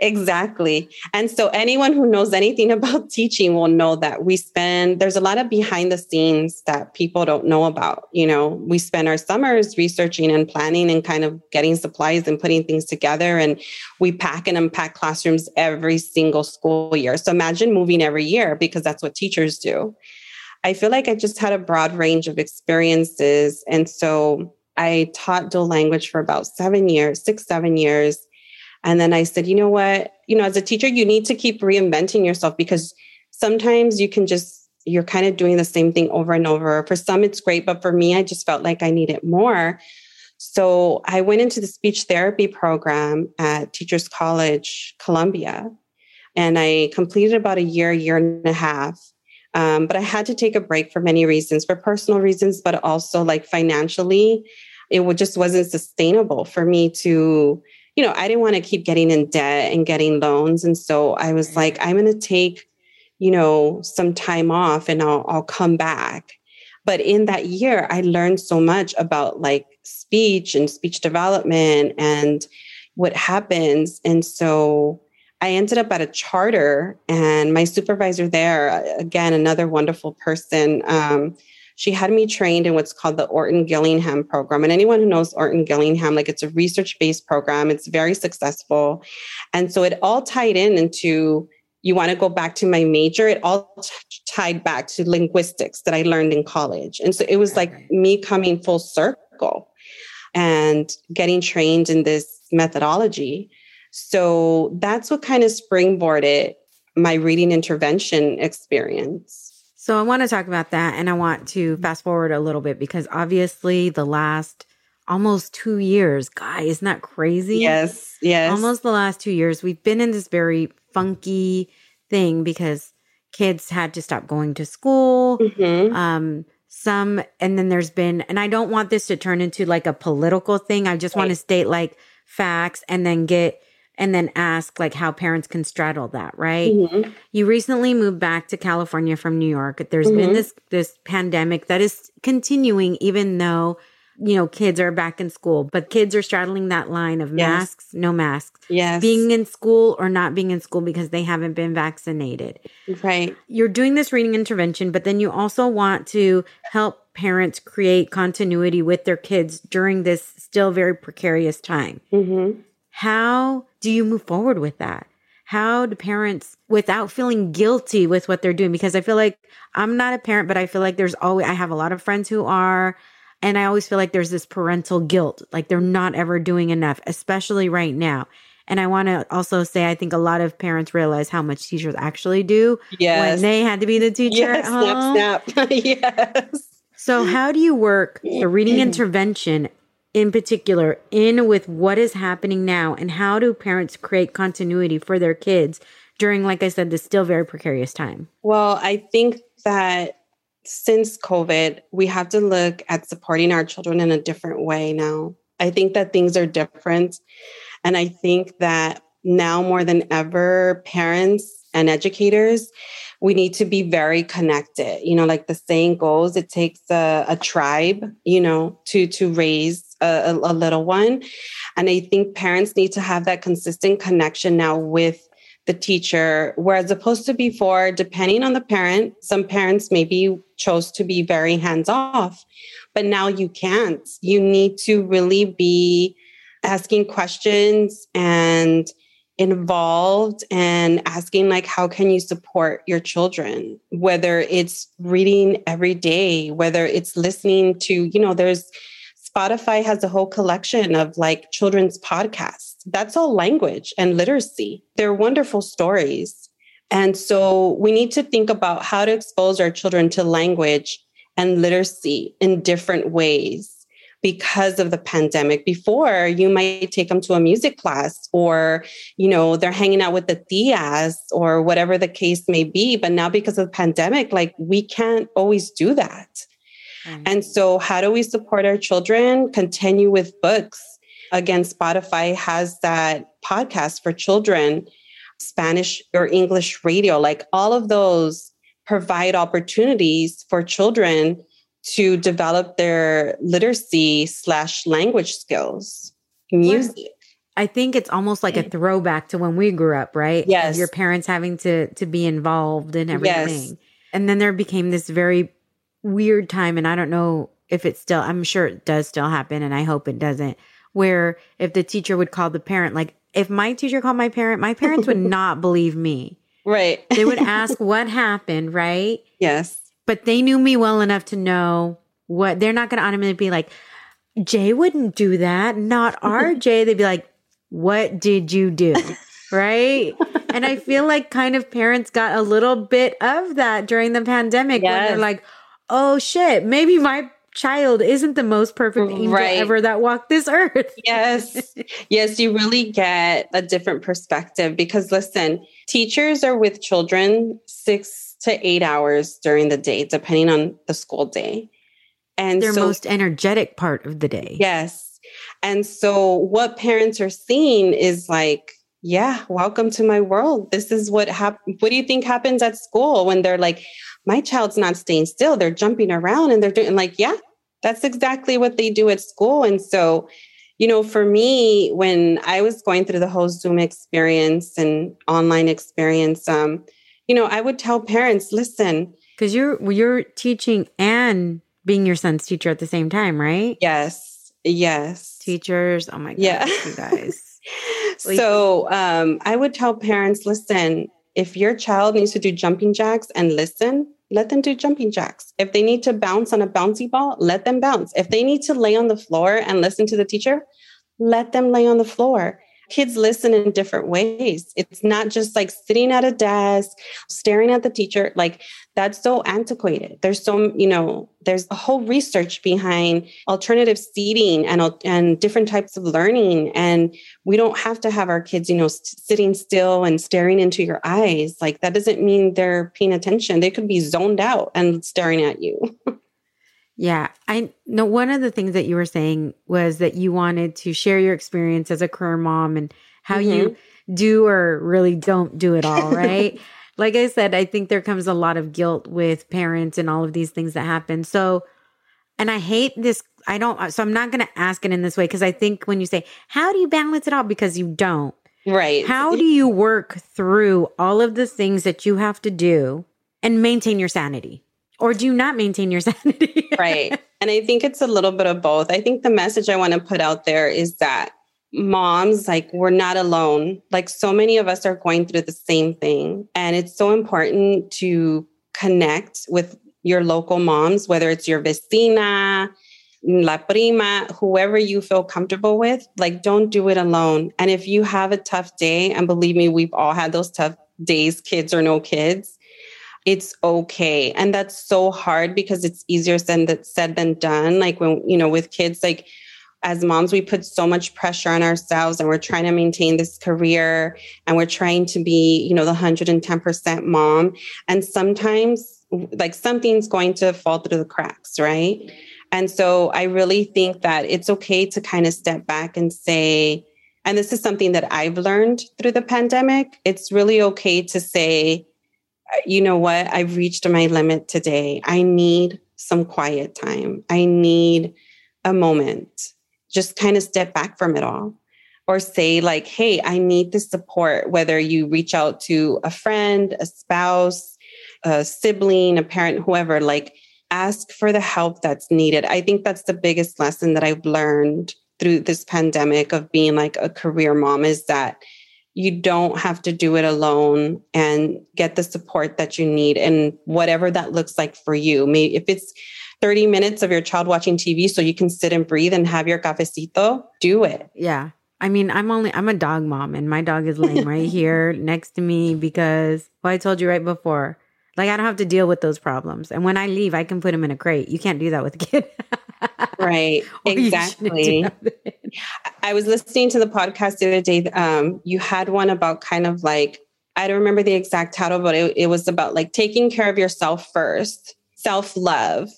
exactly. And so anyone who knows anything about teaching will know that we spend, there's a lot of behind the scenes that people don't know about. You know, we spend our summers researching and planning and kind of getting supplies and putting things together. And we pack and unpack classrooms every single school year. So imagine moving every year because that's what teachers do. I feel like I just had a broad range of experiences. And so I taught dual language for about seven years, six, seven years. And then I said, you know what? You know, as a teacher, you need to keep reinventing yourself because sometimes you can just, you're kind of doing the same thing over and over. For some, it's great, but for me, I just felt like I needed more. So I went into the speech therapy program at Teachers College, Columbia, and I completed about a year, year and a half. Um, but I had to take a break for many reasons, for personal reasons, but also like financially, it just wasn't sustainable for me to, you know, I didn't want to keep getting in debt and getting loans. And so I was like, I'm going to take, you know, some time off and I'll, I'll come back. But in that year, I learned so much about like speech and speech development and what happens. And so I ended up at a charter, and my supervisor there, again, another wonderful person, um, she had me trained in what's called the Orton Gillingham program. And anyone who knows Orton Gillingham, like it's a research based program, it's very successful. And so it all tied in into you want to go back to my major, it all t- tied back to linguistics that I learned in college. And so it was like me coming full circle and getting trained in this methodology. So that's what kind of springboarded my reading intervention experience. So I want to talk about that and I want to fast forward a little bit because obviously the last almost two years, guy, isn't that crazy? Yes, yes. Almost the last two years, we've been in this very funky thing because kids had to stop going to school. Mm-hmm. Um, some, and then there's been, and I don't want this to turn into like a political thing. I just right. want to state like facts and then get and then ask like how parents can straddle that, right? Mm-hmm. You recently moved back to California from New York. There's mm-hmm. been this this pandemic that is continuing even though you know kids are back in school, but kids are straddling that line of yes. masks, no masks. Yes. Being in school or not being in school because they haven't been vaccinated. Right. You're doing this reading intervention, but then you also want to help parents create continuity with their kids during this still very precarious time. Mm-hmm. How do you move forward with that? How do parents, without feeling guilty with what they're doing? Because I feel like I'm not a parent, but I feel like there's always, I have a lot of friends who are, and I always feel like there's this parental guilt, like they're not ever doing enough, especially right now. And I want to also say, I think a lot of parents realize how much teachers actually do yes. when they had to be the teacher. Yes, snap, snap. yes. So, how do you work the reading intervention in particular in with what is happening now and how do parents create continuity for their kids during like i said this still very precarious time? Well i think that since covid we have to look at supporting our children in a different way now. I think that things are different. And i think that now more than ever parents and educators we need to be very connected. You know like the saying goes it takes a, a tribe you know to to raise a, a little one. And I think parents need to have that consistent connection now with the teacher, whereas opposed to before, depending on the parent, some parents maybe chose to be very hands off, but now you can't. You need to really be asking questions and involved and asking like how can you support your children whether it's reading every day whether it's listening to you know there's spotify has a whole collection of like children's podcasts that's all language and literacy they're wonderful stories and so we need to think about how to expose our children to language and literacy in different ways because of the pandemic. Before, you might take them to a music class or, you know, they're hanging out with the tias or whatever the case may be. But now, because of the pandemic, like we can't always do that. Mm-hmm. And so, how do we support our children? Continue with books. Again, Spotify has that podcast for children, Spanish or English radio, like all of those provide opportunities for children to develop their literacy slash language skills, music. I think it's almost like a throwback to when we grew up, right? Yes. Your parents having to to be involved in everything. Yes. And then there became this very weird time and I don't know if it still I'm sure it does still happen and I hope it doesn't where if the teacher would call the parent like if my teacher called my parent, my parents would not believe me. Right. they would ask what happened, right? Yes but they knew me well enough to know what they're not going to automatically be like, Jay wouldn't do that, not RJ. They'd be like, what did you do? right. and I feel like kind of parents got a little bit of that during the pandemic yes. when they're like, oh shit, maybe my child isn't the most perfect angel right. ever that walked this earth. yes. Yes, you really get a different perspective because listen, teachers are with children six to eight hours during the day, depending on the school day. And their so, most energetic part of the day. Yes. And so what parents are seeing is like, yeah, welcome to my world. This is what happens. What do you think happens at school when they're like, my child's not staying still. They're jumping around and they're doing like, yeah, that's exactly what they do at school. And so, you know, for me, when I was going through the whole Zoom experience and online experience, um, you know, I would tell parents, listen, because you're you're teaching and being your son's teacher at the same time, right? Yes, yes. Teachers, oh my god, yeah. you guys. so um, I would tell parents, listen, if your child needs to do jumping jacks and listen, let them do jumping jacks. If they need to bounce on a bouncy ball, let them bounce. If they need to lay on the floor and listen to the teacher, let them lay on the floor kids listen in different ways. It's not just like sitting at a desk, staring at the teacher. Like that's so antiquated. There's so, you know, there's a whole research behind alternative seating and, and different types of learning. And we don't have to have our kids, you know, sitting still and staring into your eyes. Like that doesn't mean they're paying attention. They could be zoned out and staring at you. Yeah. I know one of the things that you were saying was that you wanted to share your experience as a career mom and how mm-hmm. you do or really don't do it all, right? Like I said, I think there comes a lot of guilt with parents and all of these things that happen. So, and I hate this. I don't, so I'm not going to ask it in this way because I think when you say, how do you balance it all? Because you don't. Right. How do you work through all of the things that you have to do and maintain your sanity? or do you not maintain your sanity? right. And I think it's a little bit of both. I think the message I want to put out there is that moms, like, we're not alone. Like, so many of us are going through the same thing. And it's so important to connect with your local moms, whether it's your vecina, la prima, whoever you feel comfortable with, like don't do it alone. And if you have a tough day, and believe me, we've all had those tough days, kids or no kids, it's okay. And that's so hard because it's easier said, than done. Like when, you know, with kids, like as moms, we put so much pressure on ourselves and we're trying to maintain this career and we're trying to be, you know, the 110% mom. And sometimes like something's going to fall through the cracks, right? And so I really think that it's okay to kind of step back and say, and this is something that I've learned through the pandemic. It's really okay to say, you know what? I've reached my limit today. I need some quiet time. I need a moment. Just kind of step back from it all or say, like, hey, I need the support, whether you reach out to a friend, a spouse, a sibling, a parent, whoever, like, ask for the help that's needed. I think that's the biggest lesson that I've learned through this pandemic of being like a career mom is that you don't have to do it alone and get the support that you need and whatever that looks like for you. Maybe if it's 30 minutes of your child watching TV so you can sit and breathe and have your cafecito, do it. Yeah. I mean, I'm only I'm a dog mom and my dog is laying right here next to me because well, I told you right before. Like I don't have to deal with those problems. And when I leave, I can put him in a crate. You can't do that with a kid. right. exactly. I was listening to the podcast the other day. Um, you had one about kind of like, I don't remember the exact title, but it, it was about like taking care of yourself first, self love.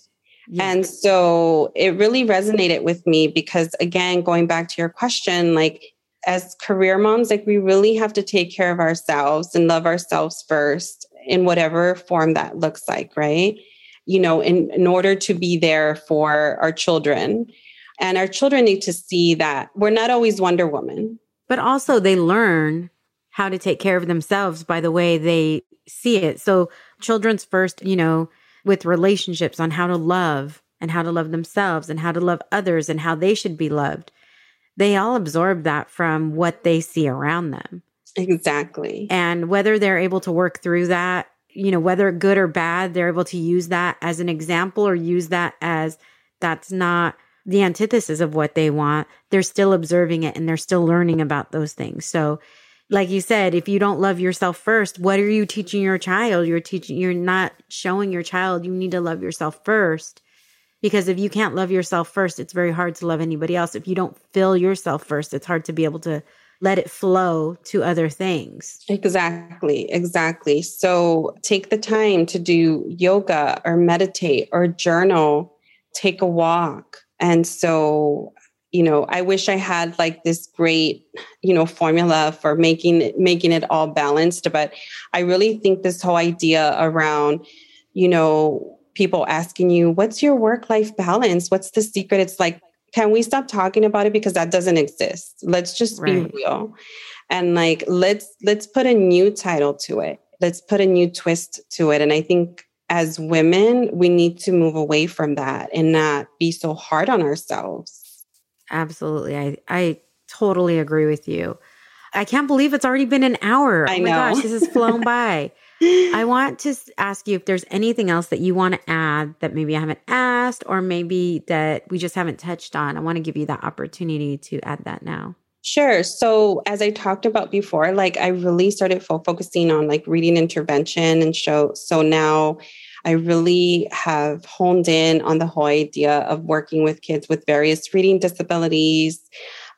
Yeah. And so it really resonated with me because, again, going back to your question, like as career moms, like we really have to take care of ourselves and love ourselves first in whatever form that looks like, right? You know, in, in order to be there for our children and our children need to see that we're not always Wonder Woman. But also, they learn how to take care of themselves by the way they see it. So, children's first, you know, with relationships on how to love and how to love themselves and how to love others and how they should be loved. They all absorb that from what they see around them. Exactly. And whether they're able to work through that, you know, whether good or bad, they're able to use that as an example or use that as that's not the antithesis of what they want, they're still observing it and they're still learning about those things. So, like you said, if you don't love yourself first, what are you teaching your child? You're teaching, you're not showing your child you need to love yourself first. Because if you can't love yourself first, it's very hard to love anybody else. If you don't fill yourself first, it's hard to be able to let it flow to other things. Exactly, exactly. So take the time to do yoga or meditate or journal, take a walk, and so, you know, I wish I had like this great, you know, formula for making it, making it all balanced. But I really think this whole idea around, you know, people asking you, what's your work life balance? What's the secret? It's like, can we stop talking about it because that doesn't exist? Let's just right. be real. And like let's let's put a new title to it. Let's put a new twist to it. And I think as women, we need to move away from that and not be so hard on ourselves. Absolutely. I, I totally agree with you. I can't believe it's already been an hour. I oh my know. gosh, this has flown by. I want to ask you if there's anything else that you want to add that maybe I haven't asked or maybe that we just haven't touched on. I want to give you that opportunity to add that now. Sure. So as I talked about before, like I really started fo- focusing on like reading intervention and show. So now I really have honed in on the whole idea of working with kids with various reading disabilities.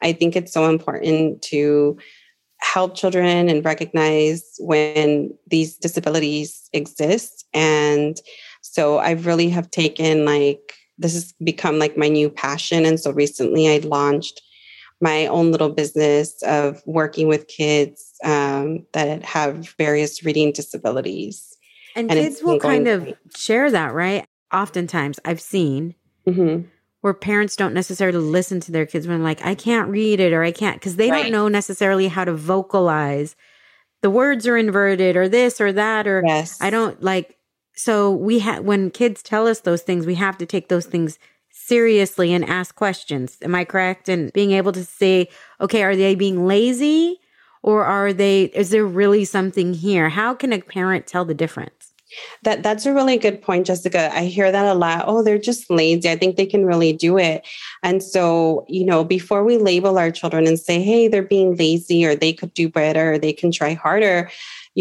I think it's so important to help children and recognize when these disabilities exist. And so I really have taken like this has become like my new passion. And so recently I launched my own little business of working with kids um, that have various reading disabilities. And, and kids will kind of great. share that, right? Oftentimes, I've seen mm-hmm. where parents don't necessarily listen to their kids when, like, I can't read it or I can't, because they right. don't know necessarily how to vocalize the words are inverted or this or that, or yes. I don't like. So we have, when kids tell us those things, we have to take those things seriously and ask questions. Am I correct? And being able to say, okay, are they being lazy or are they, is there really something here? How can a parent tell the difference? That that's a really good point, Jessica. I hear that a lot. Oh, they're just lazy. I think they can really do it. And so, you know, before we label our children and say, hey, they're being lazy or they could do better or they can try harder,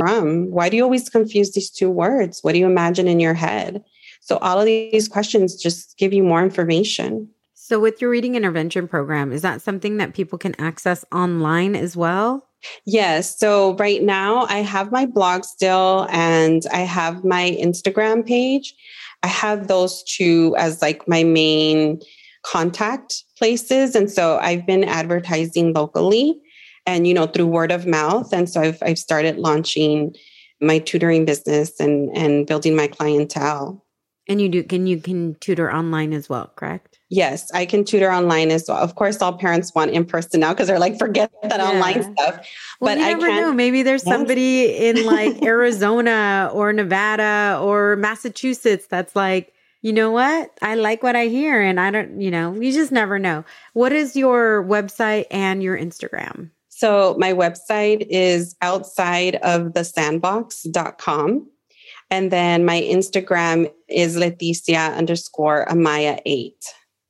um, why do you always confuse these two words? What do you imagine in your head? So all of these questions just give you more information. So with your reading intervention program, is that something that people can access online as well? Yes. So right now I have my blog still and I have my Instagram page. I have those two as like my main contact places. And so I've been advertising locally and, you know, through word of mouth. And so I've, I've started launching my tutoring business and, and building my clientele. And you do can you can tutor online as well, correct? Yes, I can tutor online as well. Of course, all parents want in person now because they're like, forget that yeah. online stuff. Well, but you never I know. Maybe there's somebody in like Arizona or Nevada or Massachusetts that's like, you know what? I like what I hear, and I don't, you know, you just never know. What is your website and your Instagram? So my website is outside of the sandbox.com. And then my Instagram is Leticia underscore Amaya eight.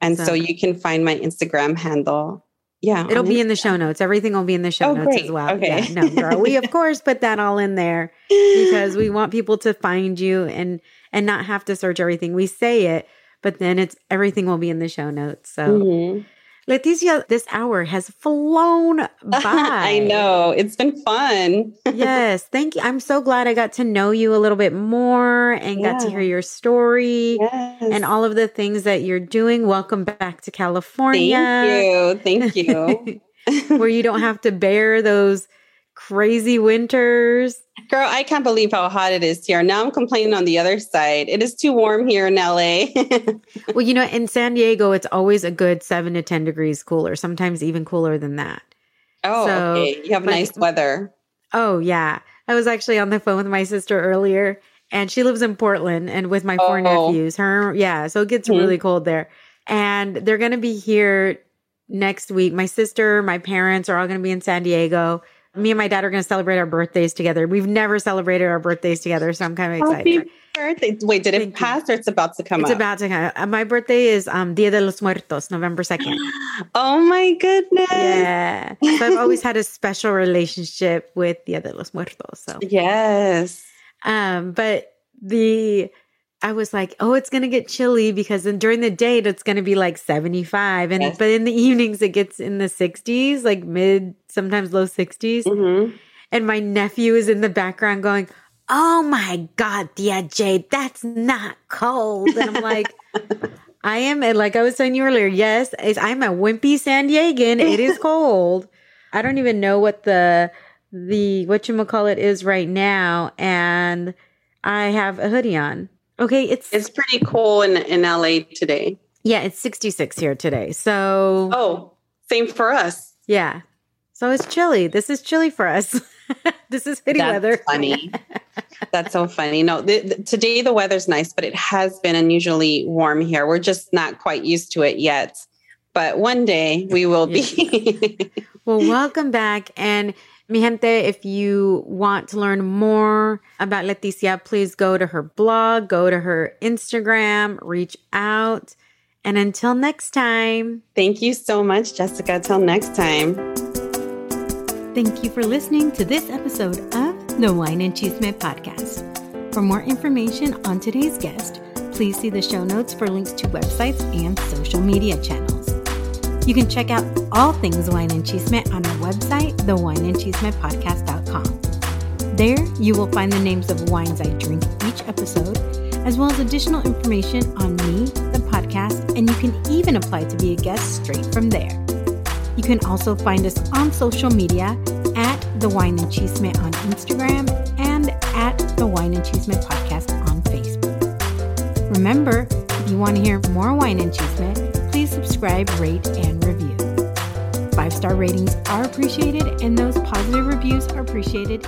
And so, so you can find my Instagram handle. Yeah. It'll be in the show notes. Everything will be in the show oh, notes great. as well. Okay. Yeah, no, girl. we of course put that all in there because we want people to find you and and not have to search everything. We say it, but then it's everything will be in the show notes. So mm-hmm. Leticia, this hour has flown by. I know. It's been fun. yes. Thank you. I'm so glad I got to know you a little bit more and yeah. got to hear your story yes. and all of the things that you're doing. Welcome back to California. Thank you. Thank you. Where you don't have to bear those crazy winters. Girl, I can't believe how hot it is here. Now I'm complaining on the other side. It is too warm here in LA. well, you know, in San Diego, it's always a good seven to 10 degrees cooler, sometimes even cooler than that. Oh, so, okay. You have but, nice weather. Oh, yeah. I was actually on the phone with my sister earlier, and she lives in Portland and with my four oh. nephews. Her, yeah. So it gets mm-hmm. really cold there. And they're going to be here next week. My sister, my parents are all going to be in San Diego me and my dad are going to celebrate our birthdays together. We've never celebrated our birthdays together, so I'm kind of excited. Happy birthday! Wait, did Thank it pass you. or it's about to come? Up? It's up? about to come. Uh, my birthday is um Dia de los Muertos, November second. oh my goodness! Yeah, so I've always had a special relationship with Dia de los Muertos. So yes, um, but the I was like, oh, it's going to get chilly because then during the day it's going to be like 75 and yes. but in the evenings it gets in the 60s, like mid sometimes low 60s. Mm-hmm. And my nephew is in the background going, "Oh my god, Tia Jade, that's not cold." And I'm like, I am like I was saying you earlier, yes, I'm a wimpy San Diegan. It is cold. I don't even know what the the what you call it is right now and I have a hoodie on. Okay, it's it's pretty cool in in LA today. Yeah, it's 66 here today. So Oh, same for us. Yeah. So it's chilly. This is chilly for us. this is hoodie That's weather. funny. That's so funny. No, the, the, today the weather's nice, but it has been unusually warm here. We're just not quite used to it yet. But one day we will be. well, welcome back. And Mi gente, if you want to learn more about Leticia, please go to her blog, go to her Instagram, reach out. And until next time. Thank you so much, Jessica. Till next time. Thank you for listening to this episode of the Wine and Chisme podcast. For more information on today's guest, please see the show notes for links to websites and social media channels. You can check out all things wine and chisme on our website, thewineandchismepodcast.com. There, you will find the names of wines I drink each episode, as well as additional information on me, the podcast, and you can even apply to be a guest straight from there. You can also find us on social media at The Wine and Chisme on Instagram and at The Wine and Chisme Podcast on Facebook. Remember, if you want to hear more wine and chisme, subscribe, rate, and review. Five star ratings are appreciated, and those positive reviews are appreciated